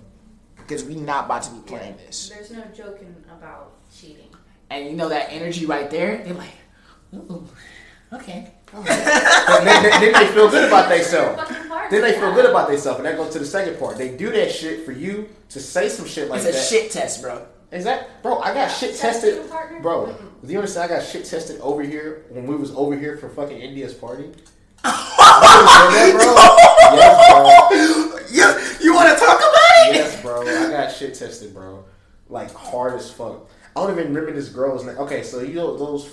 Because we not about to be playing this. There's no joking about cheating. And you know that energy right there? They're like, ooh, okay. Oh. then, then- then they feel good about themselves. Then they feel good about themselves, and that goes to the second part. They do that shit for you to say some shit like that. It's a that. shit test, bro. Is that, bro? I got shit tested, bro. Mm-mm. Do you understand? I got shit tested over here when we was over here for fucking India's party. You that, bro? Yes, You, you want to talk about it? Yes, bro. I got shit tested, bro. Like hard as fuck. I don't even remember this girl's name. Okay, so you know those.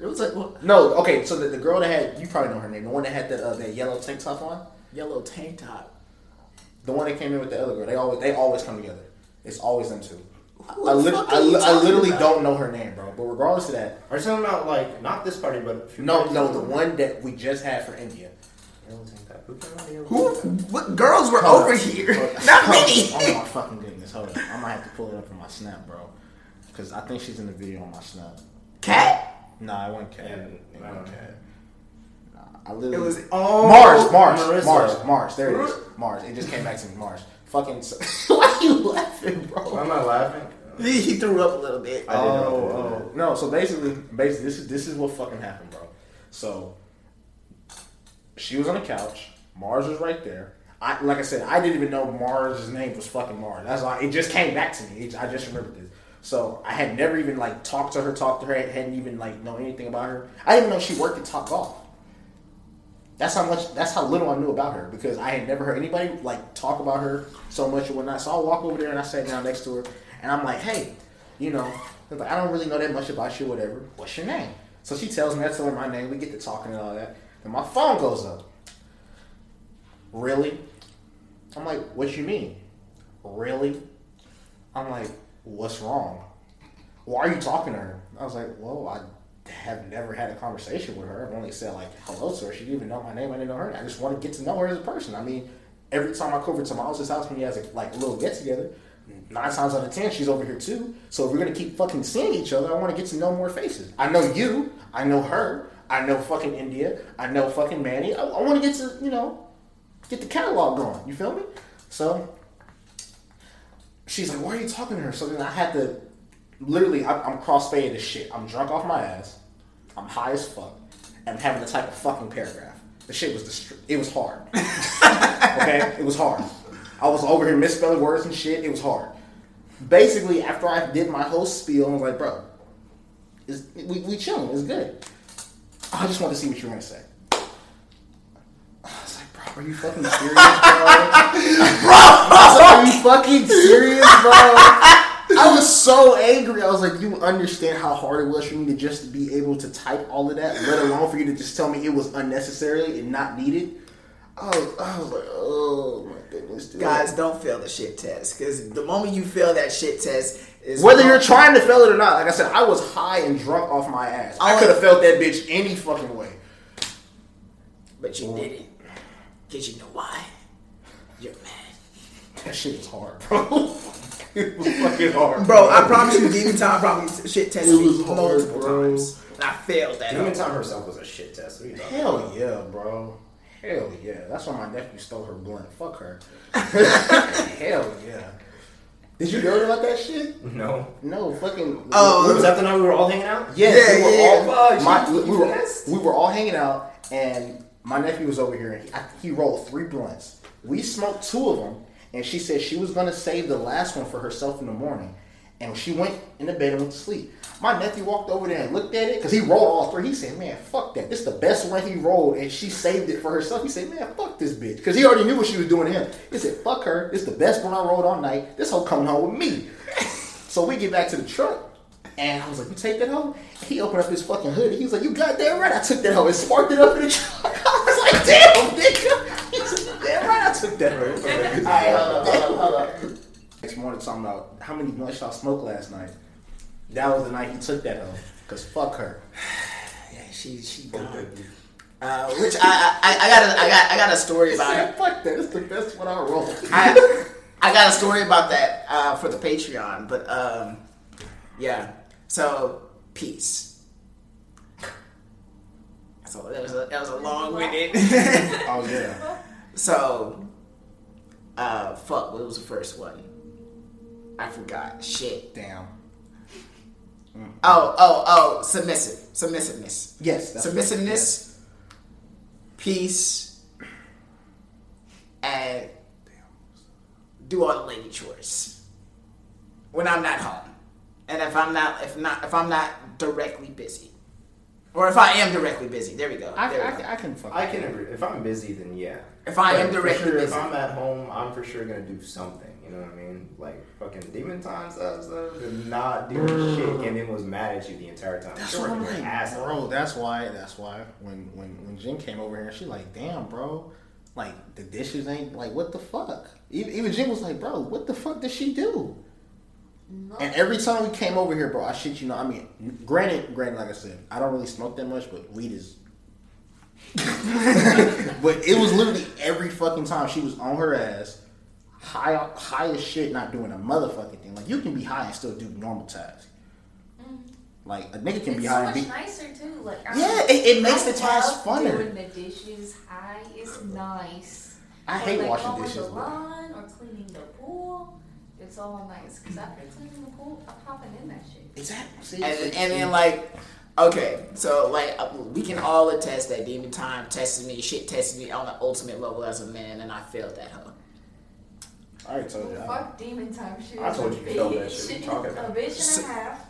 It was like? No, okay. So the, the girl that had you probably know her name. The one that had the uh, that yellow tank top on. yellow tank top. The one that came in with the other girl. They always they always come together. It's always them two. Who I, the lit- fuck I, li- I literally about? don't know her name, bro. But regardless of that, Are you talking about like not this party, but a few no, no, the one that we just had for India. Yellow tank top. Who came out here? Who? What girls were Hold over on. here? Hold on. Not many. Oh my fucking goodness! Hold on, I might have to pull it up on my snap, bro. Because I think she's in the video on my snap. Cat? Nah, I went cat. Yeah, It I went don't cat. Nah, I literally. It was oh Mars, Mars, Marissa. Mars, Mars. There it is. Mars. It just came back to me. Mars. Fucking. Why are you laughing, bro? Why am I laughing? He he threw up a little bit. I didn't know Oh, oh. no. So basically, basically, this is this is what fucking happened, bro. So she was on the couch. Mars was right there. I like I said, I didn't even know Mars' name was fucking Mars. That's why it just came back to me. It- I just remembered this. So I had never even like talked to her, talked to her. I hadn't even like known anything about her. I didn't even know she worked at Top Golf. That's how much. That's how little I knew about her because I had never heard anybody like talk about her so much or whatnot. So I walk over there and I sat down next to her and I'm like, hey, you know, I like, I don't really know that much about you, whatever. What's your name? So she tells me, I tell her my name. We get to talking and all that. Then my phone goes up. Really? I'm like, what you mean? Really? I'm like, what's wrong? Why are you talking to her? I was like, well, I have never had a conversation with her. I've only said like hello to her. She didn't even know my name. I didn't know her. I just want to get to know her as a person. I mean, every time I go over to Miles' house when he has a like a little get together, nine times out of ten she's over here too. So if we're gonna keep fucking seeing each other, I want to get to know more faces. I know you. I know her. I know fucking India. I know fucking Manny. I, I want to get to you know get the catalog going. You feel me? So she's like, "Why are you talking to her?" So then I had to literally, I'm, I'm crossfaded as shit. I'm drunk off my ass. I'm high as fuck. And I'm having to type a fucking paragraph. The shit was dist- it was hard. okay, it was hard. I was over here misspelling words and shit. It was hard. Basically, after I did my whole spiel, I was like, "Bro, it's, we we chilling. It's good." I just want to see what you're gonna say. I was like, bro, are you fucking serious, bro? bro, Are you fucking serious, bro? I was so angry. I was like, you understand how hard it was for me to just be able to type all of that, let alone for you to just tell me it was unnecessary and not needed. I was, I was like, oh my goodness, dude. Guys, don't fail the shit test because the moment you fail that shit test is Whether you're trying to fail it or not, like I said, I was high and drunk off my ass. I could have felt that bitch any fucking way. but you didn't because you know why. You're mad. That shit was hard, bro. it was fucking hard, Bro, I promise you, Demon Time probably shit tested me was hard, multiple times. And I failed that. Demon. Time herself was a shit test. What are you talking Hell yeah, bro. Hell yeah. That's why my nephew stole her blunt. Fuck her. Hell yeah. Did you know about that shit? No. No, fucking. Oh, Was that the night we were all hanging out? Yes, Yeah, we were yeah, all. yeah. my- we, we were, we were all hanging out, and my nephew was over here, and he, I, he rolled three blunts. We smoked two of them, and she said she was gonna save the last one for herself in the morning. And she went in the bed and went to sleep. My nephew walked over there and looked at it because he rolled all three. He said, "Man, fuck that. This is the best one he rolled, and she saved it for herself." He said, "Man, fuck this bitch," because he already knew what she was doing to him. He said, "Fuck her. This is the best one I rolled all night. This hoe coming home with me." So we get back to the truck, and I was like, "You take that hoe?" He opened up his fucking hoodie. He was like, "You got that right." I took that hoe and sparked it up in the truck. I was like, "Damn, nigga." He said, "Damn right, I took that hoe." Alright, hold up, hold up, hold up. Next morning, talking about how many blunts y'all smoked last night. That was the night he took that hoe. Cause fuck her. Yeah, she she gone. Uh, which I, I I got a, I got I got a story about it. fuck that. It's the best one I rolled. I I got a story about that uh, for the Patreon, but um, yeah. So peace. So that was a, that was a long winded. Oh yeah. so, uh, fuck. What was the first one? I forgot. Shit. Damn. Oh, oh, oh. Submissive. Submissiveness. Yes. that's- Submissiveness. Peace. And do all the lady chores when I'm not home, and if I'm not, if not, if I'm not directly busy, or if I am directly busy. There we go. I, There we go. I can fuck. I can agree. If I'm busy, then yeah. If I am But for directly sure, busy. If I'm at home, I'm for sure gonna do something. You know what I mean? Like fucking demon time uh, stuff, stuff did not do shit, and then was mad at you the entire time. That's You're what I'm like, your ass off. bro. That's why. That's why when when when Jen came over here, she like, damn, bro. Like the dishes ain't like what the fuck. Even, even Jen was like, bro, what the fuck did she do? No. And every time we came over here, bro, I shit you know. I mean, granted, granted, like I said, I don't really smoke that much, but weed is. but it was literally every fucking time she was on her ass, high high as shit, not doing a motherfucking thing. Like you can be high and still do normal tasks. Like a nigga can it's be so high much and be. nicer too. Like Yeah, it, it makes I the task love funner. Doing the dishes high is nice. I Or, hate like, washing mowing dishes. The bro. lawn or cleaning the pool. It's all nice. Cause after cleaning the pool, I'm popping in that shit. Exactly. See, and, see, and then like okay so like uh, we can all attest that demon time tested me shit tested me on the ultimate level as a man and i failed that hoe I already told you. Fuck demon time shit. I told you you failed that shit. What you talking A bitch and So- a half.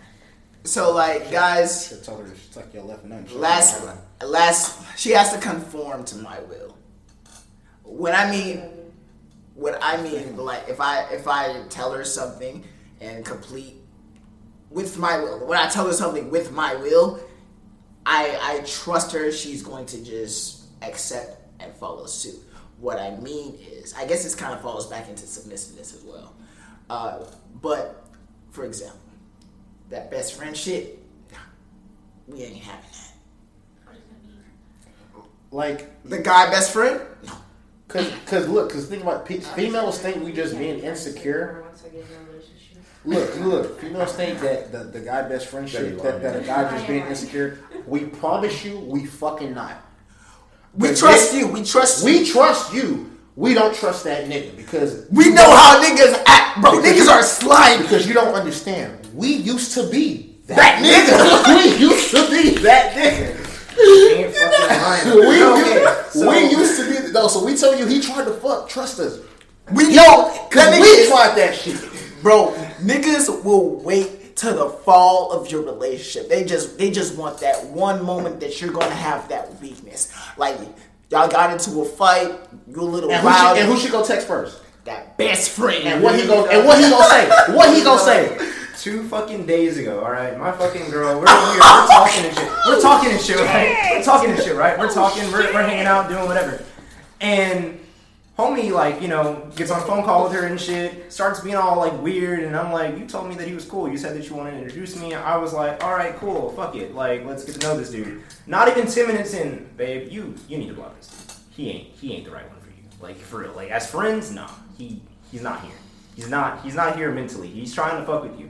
so like guys should tell her to suck your left nut. last last she has to conform to my will when i mean what i mean like if i if i tell her something and complete with my will when i tell her something with my will i i trust her she's going to just accept and follow suit what i mean is i guess this kind of falls back into submissiveness as well uh, but for example that best friend shit we ain't having that What does that mean? Like, the guy best friend? No. cause, cause look, cause think about pe- females think we just being insecure. Once I get in a relationship. Look, look, females think that the, the guy best friend shit, that, that a guy just being insecure. We promise you, we fucking not. We But trust yet- you. We trust you. We trust you. We don't trust that nigga because We know how niggas act, bro. Niggas are slimy. because you don't understand. We used to be That nigga. we used to be that nigga. We, Okay, used, so- we used to be no. So we told you he tried to fuck. Trust us. We know. Cause That we tried that shit. bro. Niggas will wait to the fall of your relationship. They just, they just want that one moment that you're gonna have that weakness. Like y'all got into a fight. You a little And who, wild. should, and who should go text first? that best friend. And what he go? And what he gonna say? What he gonna say? Two fucking days ago, all right, my fucking girl, we're here, we're talking and shit, we're talking and shit, right? We're talking and shit, right? We're talking, we're, we're hanging out, doing whatever, and homie, like, you know, gets on a phone call with her and shit, starts being all like weird, and I'm like, you told me that he was cool, you said that you wanted to introduce me, I was like, all right, cool, fuck it, like, let's get to know this dude. Not even ten minutes in, babe, you you need to block this dude. He ain't he ain't the right one for you, like for real, like as friends, nah, he he's not here. He's not. He's not here mentally. He's trying to fuck with you.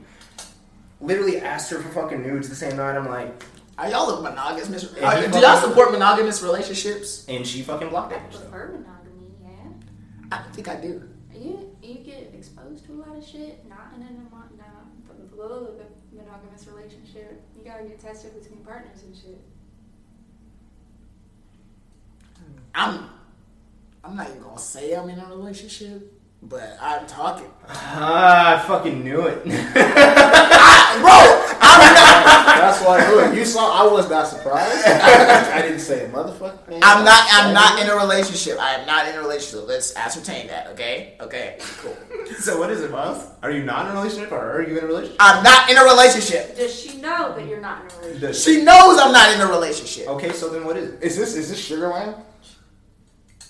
Literally asked her for fucking nudes the same night. I'm like, Are y'all a monogamous? Yeah, he do y'all support monogamous relationships? and she fucking blocked I it. Prefer monogamy, yeah. I don't think I do. You you get exposed to a lot of shit, not in a mono- no, monogamous relationship. You gotta get tested between partners and shit. I'm I'm not even gonna say I'm in a relationship, but I'm talking. Ah, I fucking knew it. Bro, That's why look, you saw. I was not surprised. I didn't say a motherfucker. thing. I'm not I'm not in a relationship. I am not in a relationship. Let's ascertain that, okay? Okay, cool. So what is it, Miles? are you not in a relationship or are you in a relationship? I'm not in a relationship. Does she know that you're not in a relationship? Does- She knows I'm not in a relationship. Okay, so then what is it? Is this is this sugar Sugarland?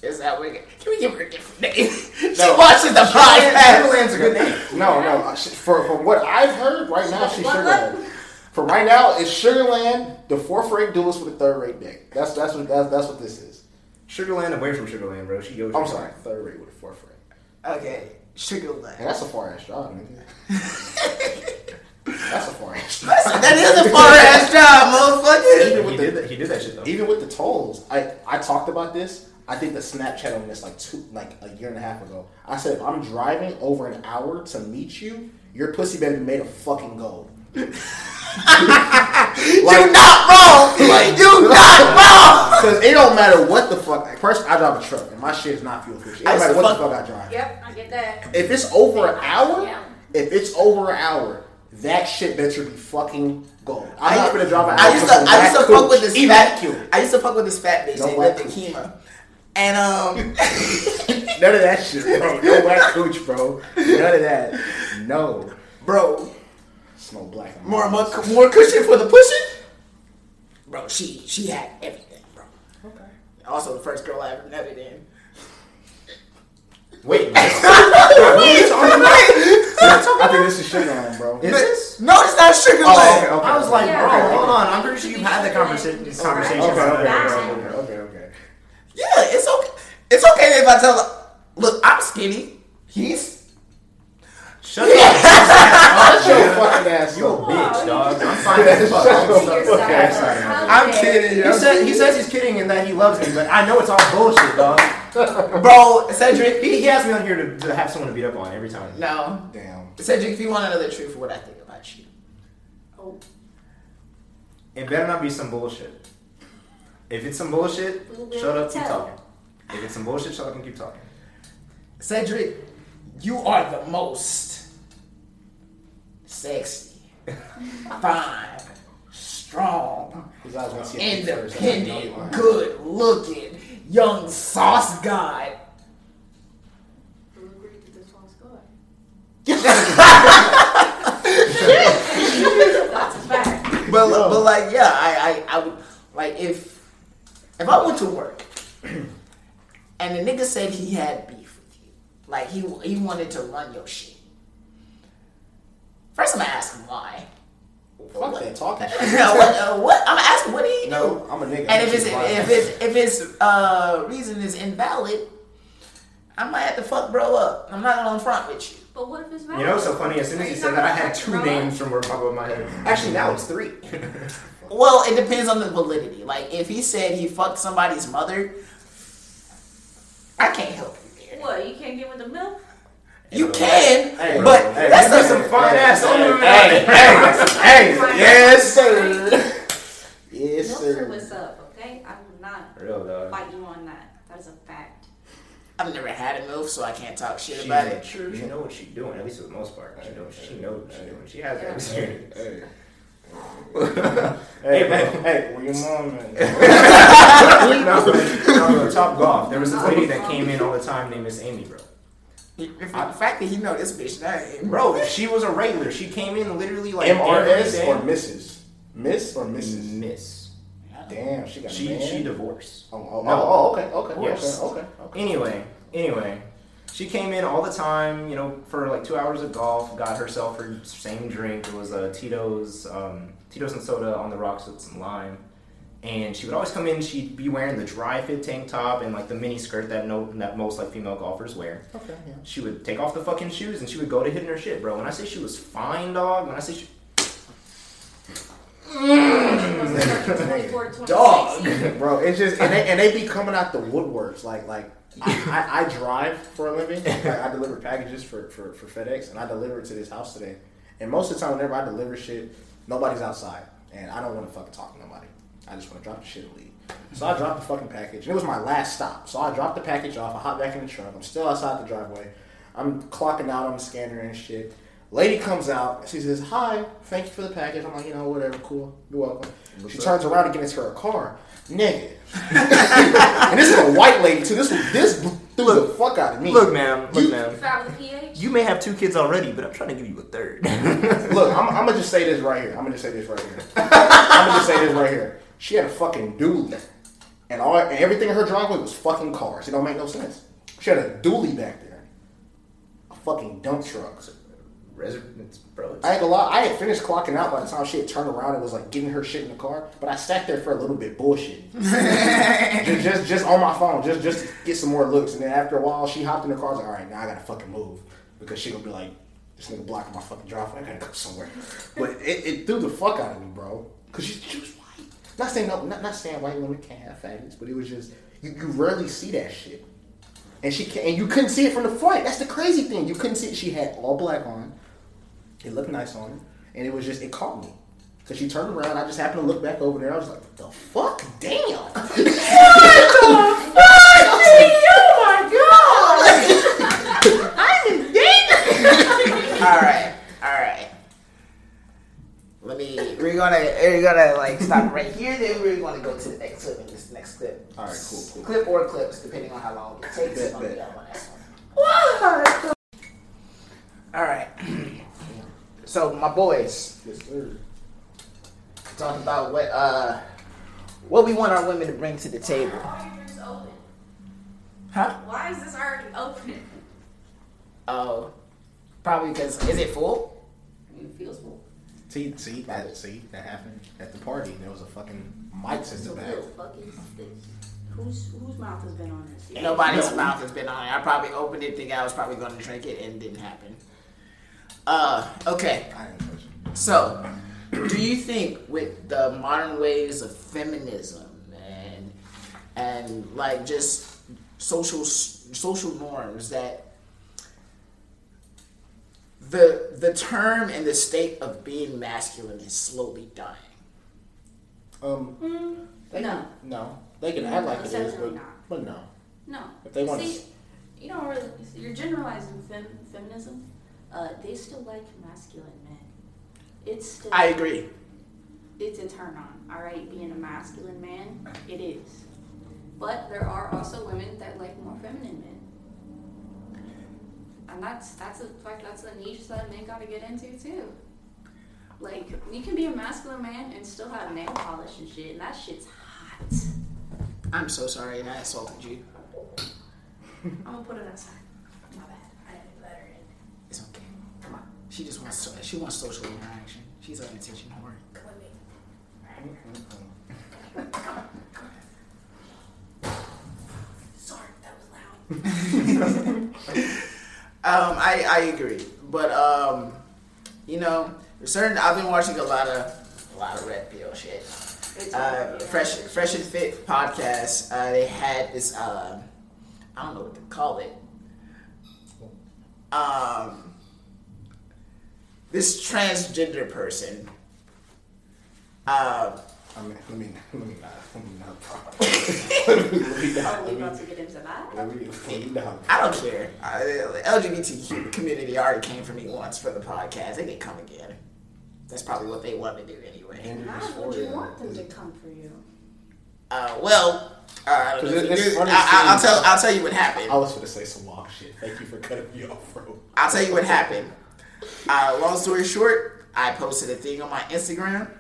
Is that what? Can we give her a different name? she No. watches the podcast. Sugarland's a good name. No, no. uh, she- For from what I've heard, right now she's What? Sugarland. For right now, it's Sugarland, the fourth rate duelist with a third rate deck. That's that's what that's, that's what this is. Sugarland away from Sugarland, bro. She goes. I'm sorry, third rate with a fourth rate. Okay, sugar And that's a far ass job, nigga. That's a far ass. Job. that is a far ass job, motherfucker. Even He with did the that. He did that shit though. even with the tolls, I I talked about this. I think the Snapchat on this like two like a year and a half ago. I said if I'm driving over an hour to meet you, your pussy better be made of fucking gold. you not wrong. Like, you not wrong. Because it don't matter what the fuck. like, First, I drive a truck, and my shit is not fuel efficient. It I don't matter to what the fuck- fuck I drive. Yep, I get that. If it's over an hour, Yeah. if it's over an hour, that shit better be fucking gold. I'm I- not gonna drive an hour. I used to, I used to fuck with this even fat. cute. I used to fuck with this fat bitch No named black Lipton. Kima, and um, None of that shit, bro. No black cooch, bro. None of that. No. bro, Smoke black. more more more cushion for the pushing. Bro, she she had everything, bro. Okay. Also, the first girl I ever nutted in. Wait, I think this is shit on, him, bro. is this? No, it's not sugar Oh, land. okay, okay. I was like, Yeah. bro, hold on. I'm pretty sure you've had the conversation. This conversation. Okay, okay, okay, okay, okay, okay. Yeah, it's okay. It's okay if I tell her, look, I'm skinny. He's Shut up. Shut your fucking ass You a bitch, dog. I'm fine as fuck. Okay, sorry. I'm kidding. He said he says he's kidding and that he loves me, but I know it's all bullshit, dog. bro, Cedric. He, he has me on here to, to have someone to beat up on every time. No, Damn. Cedric. If you want to know the truth of what I think about you, Oh, It better not be some bullshit. If it's some bullshit, We'll shut up, to keep talking. If it's some bullshit, shut up and keep talking. Cedric, you are the most sexy, fine, strong, His eyes want to see it first. I know you independent, good looking, young sauce guy. who agreed to this one's good? That's. But but like yeah, I, I I would like if if I went to work and the nigga said he had beef with you, like he he wanted to run your shit. First, I'm gonna ask him why. Fuck that talking shit. what, uh, what? I'm gonna ask him what he do. No, I'm a nigga. And if his if his if his uh, reason is invalid, I might have to fuck bro up. I'm not gonna front with you. But what if it's valid? You know so funny? As soon as Are you you said not that, I gonna had two your names from where top of my head. Actually, now it's three. Well, it depends on the validity. Like if he said he fucked somebody's mother, I can't help you there. What, you can't get with the milk? You can, Hey, but hey, that's Give me a, some fine ass Hey, on hey, hey, hey, yes, sir. Yes, Milk sir. what's up, okay? I will not Real dog. fight you on that. That is a fact. I've never had a milf, so I can't talk shit She, about it. True. she know what she's doing, at least for the most part. She knows, she knows what she's doing. She has that experience. Hey. Hey, hey, hey, where your mom at? no, no, Top Golf. There was this lady that came in all the time named Miss Amy, bro. The fact that he know this bitch name, Bro, she was a regular. She came in literally like MRS or Mrs. Miss or Mrs. Miss. Damn, she got She man. she divorced. Oh, oh, No. oh, oh, okay, okay, Yes. okay, okay, okay. Anyway, anyway, she came in all the time, you know, for like two hours of golf. Got herself her same drink. It was a Tito's, um, Tito's and soda on the rocks with some lime. And she would always come in. She'd be wearing the dry fit tank top and like the mini skirt that no that most like female golfers wear. Okay, yeah. She would take off the fucking shoes and she would go to hitting her shit, bro. When I say she was fine, dog. When I say she. 24, 26. Dog. Bro, it's just and they, and they be coming out the woodworks like like I, I, I drive for a living. Like, I deliver packages for, for, for FedEx and I deliver it to this house today. And most of the time, whenever I deliver shit, nobody's outside, and I don't want to fucking talk to nobody. I just want to drop the shit and leave. So I dropped the fucking package, and it was my last stop. So I dropped the package off. I hop back in the truck. I'm still outside the driveway. I'm clocking out on the scanner and shit. Lady comes out. She says, "Hi, thank you for the package." I'm like, you know, whatever, cool. You're welcome. she turns around and gets into her car, nigga. and this is a white lady too. This this threw the fuck out of me. Look, ma'am, You- ma'am. Found the pH? You may have two kids already, but I'm trying to give you a third. Look, I'm, I'm gonna just say this right here. I'm gonna just say this right here. I'm gonna just say this right here. She had a fucking dually, and all and everything in her driveway was fucking cars. It don't make no sense. She had a dually back there, a fucking dump truck. Residents, bro. it's- I ain't gonna lie. I had finished clocking out by the time she had turned around and was like getting her shit in the car. But I sat there for a little bit bullshit, just, just just on my phone, just just to get some more looks. And then after a while, she hopped in the car. I was like, all right, now I gotta fucking move because she gonna be like, This nigga blocking my fucking driveway. I gotta go somewhere. But it, it threw the fuck out of me, bro. Cause she, she was white. Not saying no, not, not saying white women can't have faggots, but it was just you, you rarely see that shit. And she can and you couldn't see it from the front. That's the crazy thing. You couldn't see it. She had all black on. It looked nice on her, and it was just it caught me. Cause she turned around, I just happened to look back over there. I was like, "What the fuck? Damn! what the fuck? oh my god! I'm in danger." all right, all right. Let me. We're gonna. We're gonna like stop right here. Then we're gonna go to the next clip. In this next clip. All right, cool, cool. Clip or clips, depending on how long it takes. Bet, on bet. the other one. All right. So my boys Yes, sir. talking about what uh what we want our women to bring to the table. Why are yours open? Huh? Why is this already open? Oh, probably because is it full? I mean, it feels full. See, see, that, see, that happened at the party. There was a fucking mic system What back. the fuck is this? Whose whose mouth has been on this? Nobody's No. mouth has been on it. I probably opened it thinking I was probably going to drink it and it didn't happen. Uh, okay. I didn't touch it. So, do you think with the modern ways of feminism and and like just social social norms that the the term and the state of being masculine is slowly dying? Um, they No. no, they can act like it is, but, but no. No. If they want to, See, you don't really. You're generalizing fem, feminism. Uh, they still like masculine men. It's still. I agree. it's a turn on. All right, being a masculine man, it is. But there are also women that like more feminine men. And that's that's a like that's a niche that men got to get into too. Like you can be a masculine man and still have nail polish and shit, and that shit's hot. I'm so sorry and I assaulted you. I'm gonna put it outside. My bad. I didn't let her in. It's okay. Come on. She just wants she wants social interaction. She's an attention whore. Come with me. Sorry, that was loud. Um, I, I agree, but um, you know, certain I've been watching a lot of a lot of red pill shit. It's Uh. Fresh Fresh and Fit podcast. Uh, they had this. Um, I don't know what to call it. Um, this transgender person. Uh, I mean, let me, let me not, let me not let me, let me not, we about to get into that? let me, let me not. I don't care. Uh, the LGBTQ community already came for me once for the podcast. They can come again. That's probably what they want to do anyway. And How it's would for you you. want them to come for you? Uh, well, uh, I don't know 'Cause if it- you it's knew- funny I, I, I'll tell. I'll tell you what happened. I was going to say some wild shit. Thank you for cutting me off, bro. I'll tell you what happened. Uh, long story short, I posted a thing on my Instagram.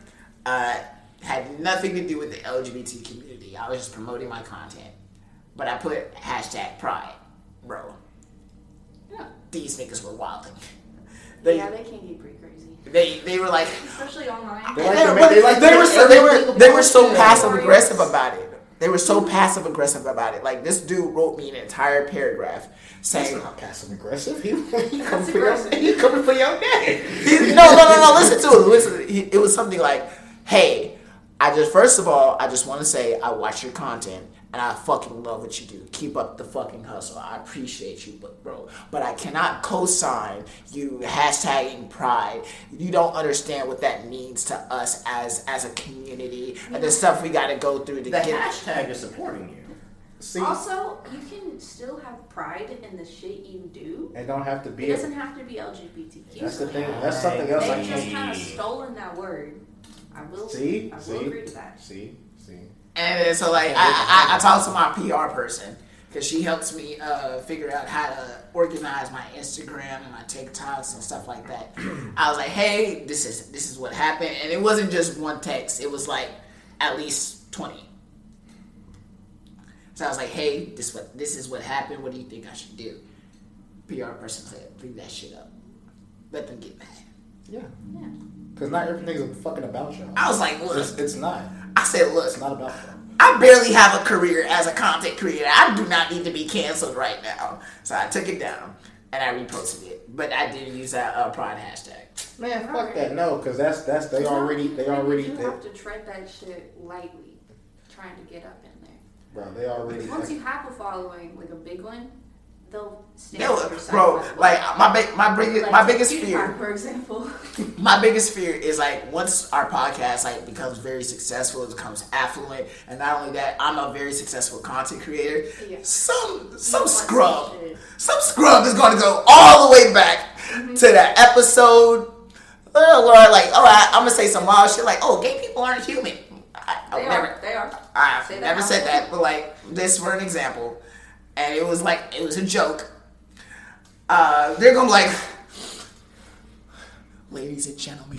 Uh, had nothing to do with the LGBT community. I was just promoting my content, but I put hashtag Pride, bro. Yeah. These niggas were wilding. They, yeah, they can get pretty crazy. they, they were like, Especially online. They like they, were- they like they were so, they were they were so passive aggressive about it. They were so passive aggressive about it. Like this dude wrote me an entire paragraph That's saying, not passive aggressive. He, he coming for your, he coming for your neck. He- no, no, no, no. Listen to it. Listen. He, it was something like, "Hey, I just first of all, I just want to say I watch your content and I fucking love what you do. Keep up the fucking hustle. I appreciate you, but bro, but I cannot co-sign you hashtagging pride. You don't understand what that means to us as as a community and the stuff we got to go through to The get." hashtag is supporting you. See, Also, you can still have pride in the shit you do. it don't have to be. It be. doesn't have to be LGBTQ. That's the thing. That's something else I They've just kind of stolen that word. I will. See, I will see, agree to that. see, see. And then, so like I, I, I talked to my PR person because she helps me uh, figure out how to organize my Instagram and my TikToks and stuff like that. I was like, hey, this is this is what happened, and it wasn't just one text. It was like at least twenty. So I was like, hey, this what this is what happened. What do you think I should do? PR person said, leave that shit up. Let them get mad. Yeah, Yeah. because not everything's a fucking about y'all. I was like, look, It's, it's not. I said, look, It's not about y'all. I barely have a career as a content creator. I do not need to be canceled right now. So I took it down. and I reposted it, but I didn't use that uh, pride hashtag. Man, fuck that. No, because that's that's they already they already You they, have to tread that shit lightly, trying to get up in there. Bro. They already. Once you have a following, like a big one, they'll stand No, on your side. bro, by the way. like my big, my biggest, my biggest PewDiePie, fear, for example. my biggest fear is like once our podcast like becomes very successful, it becomes affluent, and not only that, I'm a very successful content creator. Yeah. Some some want scrub, some some scrub is going to go all the way back Mm-hmm. to that episode. Oh Lord, like, all right, I'm gonna say some wild shit like, oh, gay people aren't human. I, I They never, are. They are. I've Say never out said that, but like this for an example, and it was like it was a joke. Uh, they're gonna be like, ladies and gentlemen,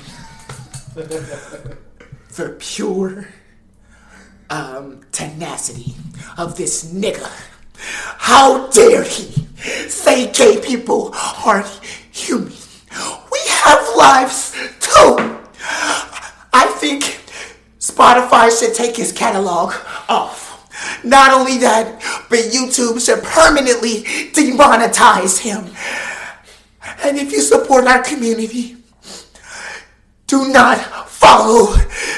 the pure um, tenacity of this nigga. How dare he say gay people aren't human? We have lives too. I think Spotify should take his catalog off. Not only that, but YouTube should permanently demonetize him. And if you support our community, do not follow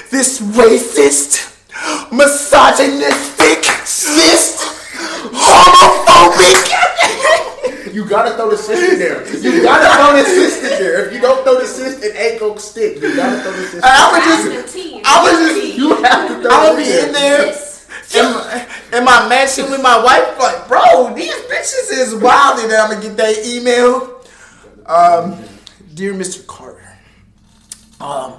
this racist, misogynistic, cis, You gotta throw the cyst in there. You gotta throw the cyst in there. If you don't throw the cyst, it ain't gonna stick. You gotta throw the cyst. in. I would just, Active. I would just, You have to throw the sister. I would it be in in there. there in my, in my mansion with my wife, like, bro, these bitches is wild, and then I'm gonna get that email. Um, dear Mr. Carter, um,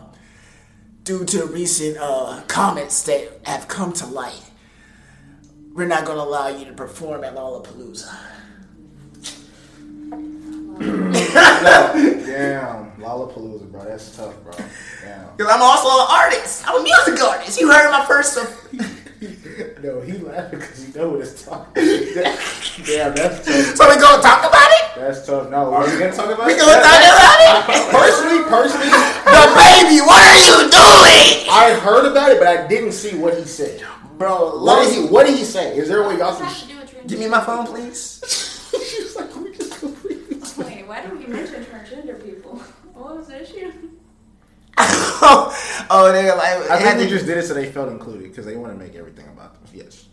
due to recent uh, comments that have come to light, we're not gonna allow you to perform at Lollapalooza. Damn, Lollapalooza, bro. That's tough, bro. Damn. Because I'm also an artist. I'm a music artist. You heard my first. No, he laughing because he know what it's talking. Damn, that's tough. So we gonna talk about it? That's tough. No, Are we gonna talk about We it? gonna talk about it? personally, personally, The baby, what are you doing? I heard about it, but I didn't see what he said. Bro, What did he? What did he say? Is there a way y'all What's can? do with transgender? Give me my phone, please. She's like, we just completely. Wait, why didn't you mention transgender people? What was the issue? oh, they're like, I think they just did it so they felt included because they want to make everything about them. Yes.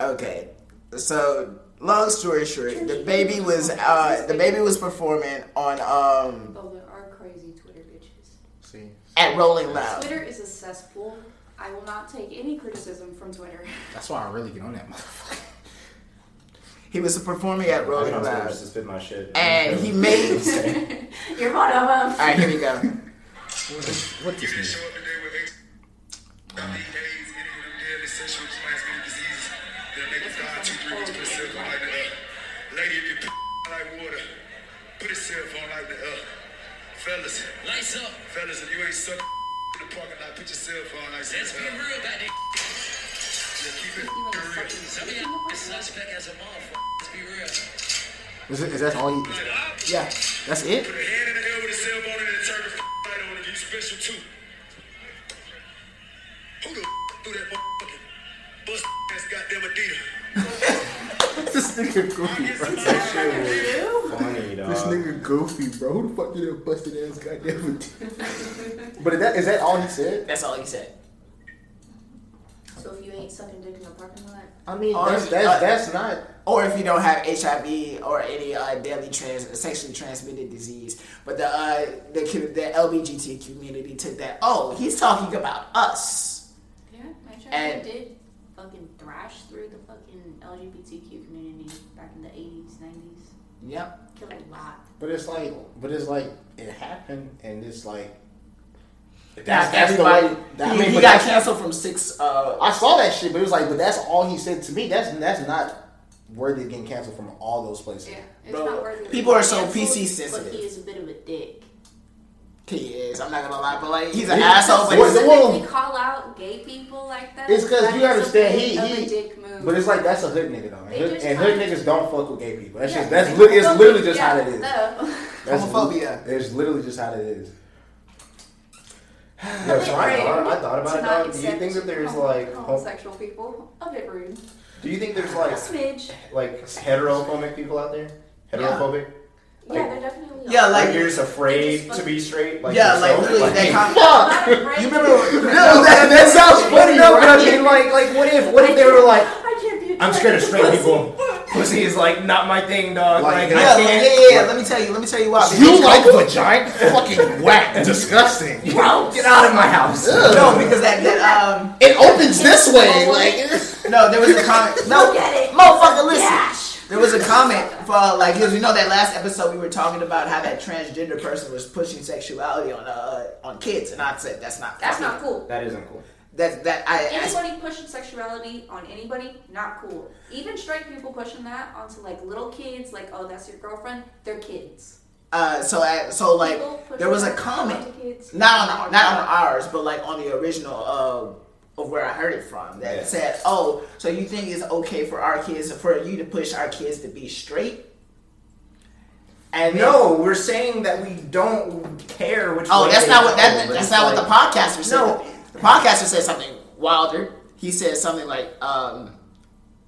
okay. So, long story short, DaBaby was uh, DaBaby was performing on um Oh, there are crazy Twitter bitches. See. at Rolling Loud. Twitter is a cesspool. I will not take any criticism from Twitter. That's why I really get on that motherfucker. He was performing at Rolling get on Loud, just spit my shit. and he made. You're one of them. All right, here we go. What this mean? Up today with AIDS, AIDS, any of them deadly sexual transmitted diseases that make you die two, three weeks, put a cell phone like the lady if you put like water, put a cell phone like the uh, fellas. Lights up. Fellas, if you ain't suck in the parking lot, put your cell phone like Let's be real about that. yeah, keep it real. fucking Some of y'all suspect as a motherfucker. Let's be real. Is, it, is that all you? Like, ah, Yeah. That's it. Put a hand in the air with a cell phone and then turn the light on and you special too. Who the threw that motherfucking bust ass goddamn Adidas? this nigga goofy, bro. funny, dog. This nigga goofy, bro. Who the fuck did that busted ass goddamn? it? but is that is that all he said? That's all he said. So if you ain't sucking dick in the parking lot, I mean, Oh, that's uh, that's that's not. Or if you don't have HIV or any uh, deadly trans sexually transmitted disease, but the uh, the the LBGT community took that. Oh, he's talking about us. yeah, my child And- did fucking thrash through the fucking LGBTQ community back in the 80s, 90s. Yep. Killed a lot. But it's like, but it's like it happened, and it's like That's, that's the everybody. way. That, I he mean, he got canceled from six. Uh, I saw that shit, but it was like, but that's all he said to me. That's that's not worthy of getting canceled from all those places. Yeah, it's Bro, not worthy people are so canceled, PC But sensitive. he is a bit of a dick. he is. I'm not gonna lie, but like he's an He- asshole. But he's, the one- Specifically call out gay people like that. It's because you is a understand, he- of he- a dick move. But it's like that's a hood nigga though, and hood, and hood niggas don't fuck with gay people. That's Yeah, just that's li- it's literally just how it yeah, is. no. That's Homophobia. It's literally just how it is. Yo, so I thought, I thought about to it, not. Do you think that there's like, hom- homosexual people? A bit rude. do you think there's A like, smidge. like heterophobic people out there? Heterophobic? Yeah, they're definitely. Yeah, like- Like you're just afraid to be straight? Like yeah, like yourself? literally that Like- comment. Not afraid You remember? No, that, that sounds funny. No, but I mean, like, like, what if, what if they were like, I can't be. I'm scared of straight people. Pussy is like not my thing, dog. Like, Like, Yeah, I can't. yeah, yeah, yeah. Let me tell you. Let me tell you why. You like vagina? Fucking whack, disgusting. Bro, get out of my house. no, because that, that um It opens this way, like. no, there was a comment. No, Look at it. motherfucker, listen. Yash. There was a comment for like, because you know that last episode we were talking about how that transgender person was pushing sexuality on uh on kids, and I said that's not That's fucking- not cool. That isn't cool. That that I, I Anybody pushing sexuality on anybody, not cool. Even straight people pushing that onto like little kids, like oh that's your girlfriend, they're kids. uh so I, so like there was a comment onto kids, not on not on ours, but like on the original uh of where I heard it from that Yeah. said, oh, so you think it's okay for our kids for you to push our kids to be straight? And then- No, we're saying that we don't care which. Oh, way that's not what go. that, It's that's not what the like- podcaster said. No. The podcaster said something wilder. He said something like, um,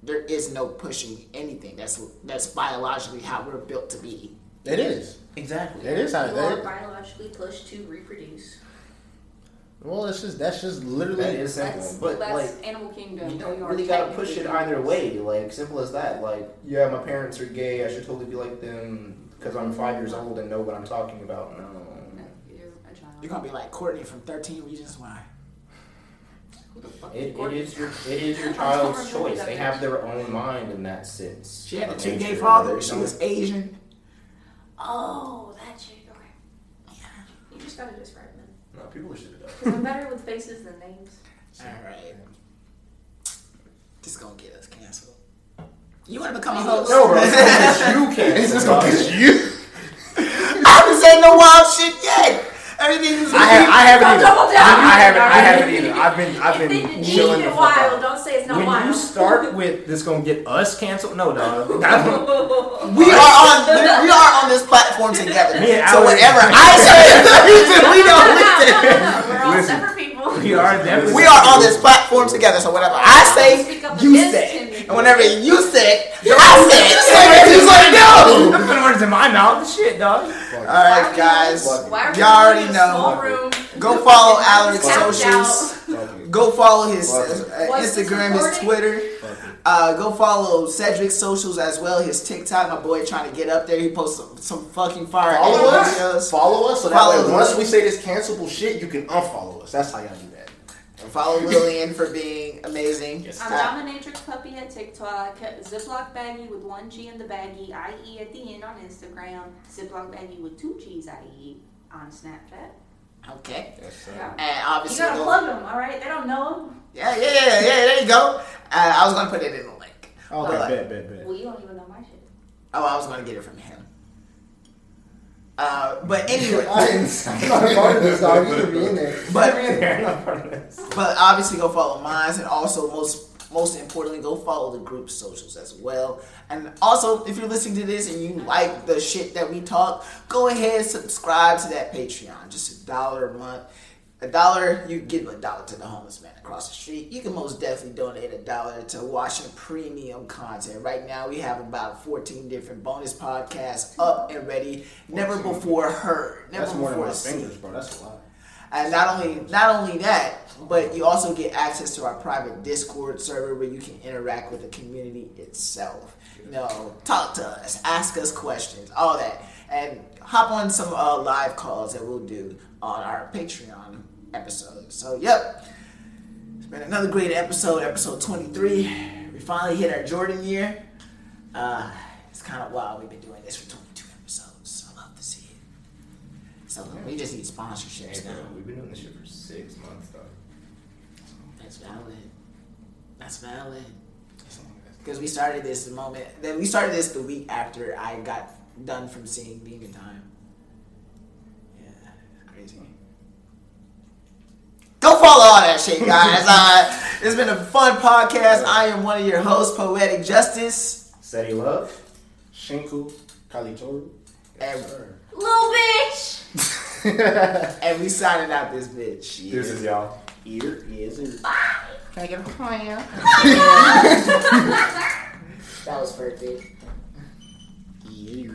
"There is no pushing anything. That's that's biologically how we're built to be." It is. Exactly. It is how You are that. biologically pushed to reproduce. Well, it's just that's just literally. That is simple, That's, but that's like. animal kingdom. You don't really gotta push it either way. Like simple as that. Like, yeah, my parents are gay. I should totally be like them because I'm five years old and know what I'm talking about. No. No, You're a child. You're gonna be like Courtney from Thirteen Reasons Why. Who the fuck It, is it Courtney? is your it is your child's choice. They have their own mind in that sense. She had the of two gay fathers. She was Asian. Oh, that chick. Okay. You just gotta describe them. No, people should have done. Because I'm better with faces than names. All right, this gonna get us canceled. You want to become a host? No, bro. It's gonna get you canceled. It's just gonna get you. I haven't said no wild shit yet. Everything is. I, have, I haven't either. double down. I, I haven't. I haven't either. I've been. I've if been chilling deem the it fuck wild, out. don't say it's not When wild. you start with this, gonna get us canceled. No, dog. We are on we are on this platform together. Me and so Alex- whatever I say, we don't listen. We're all Listen. separate people. we are definitely. We are on this platform together. So whatever I say, you say, him. And whenever you say, I say. So he's like, no. I'm putting words in my mouth. Shit, dog. All right, guys. Why Y'all already in a small know. room? Go follow Alex Tapped socials. Go follow his uh, Instagram, his? Twitter. Uh, go follow Cedric's socials as well. His TikTok, my boy, trying to get up there. He posts some, some fucking fire Follow anime us. videos. Follow us so that Follow way once we say this cancelable shit, you can unfollow us. That's how y'all do that. And follow Lillian for being amazing. Yes. I'm Dominatrix Puppy at TikTok, Ziploc Baggy with one G in the baggy, IE at the end on Instagram, Ziploc Baggy with two G's, IE on Snapchat. okay. Yes, sir. Yeah. And You obviously, gotta go- plug them, alright? They don't know them. yeah, yeah, yeah, yeah. There you go. Uh, I was gonna put it in the link. Okay, But- bet, bet, bet. Well, you don't even know my shit. Oh, I was gonna get it from him. Uh, but anyway, I didn't. I'm not a part of this, dog. You should be in there. But- But be in there. I'm not part of this. but obviously go follow mine, and also most most importantly, go follow the group socials as well. And also, if you're listening to this and you like the shit that we talk, go ahead subscribe to that Patreon. Just a dollar a month. A dollar, you give a dollar to the homeless man across the street. You can most definitely donate a dollar to watching premium content. Right now, we have about 14 different bonus podcasts up and ready, never before heard, never That's more than my seen. fingers, bro. That's a lot. And not only not only that, but you also get access to our private Discord server where you can interact with the community itself. You know, talk to us, ask us questions, all that, and hop on some uh, live calls that we'll do on our Patreon episode. So, yep, it's been another great episode, episode twenty three. We finally hit our Jordan year. Uh, it's kind of wild. We've been doing this for twenty two episodes. I love to see it. So we just need sponsorships Hey, now. bro, we've been doing this shit for six months, though. That's valid. That's valid. Because we started this the moment. Then we started this the week after I got done from seeing Demon Time. Yeah, it's crazy. Go follow all that shit, guys. uh, it's been a fun podcast. I am one of your hosts, Poetic Justice. Steady love. Shinku, Kalitoru. And, Little bitch! and we signing out this bitch. Deuces, y'all. Ear, yes, sir. Can I get a plan? that was perfect. Yeah.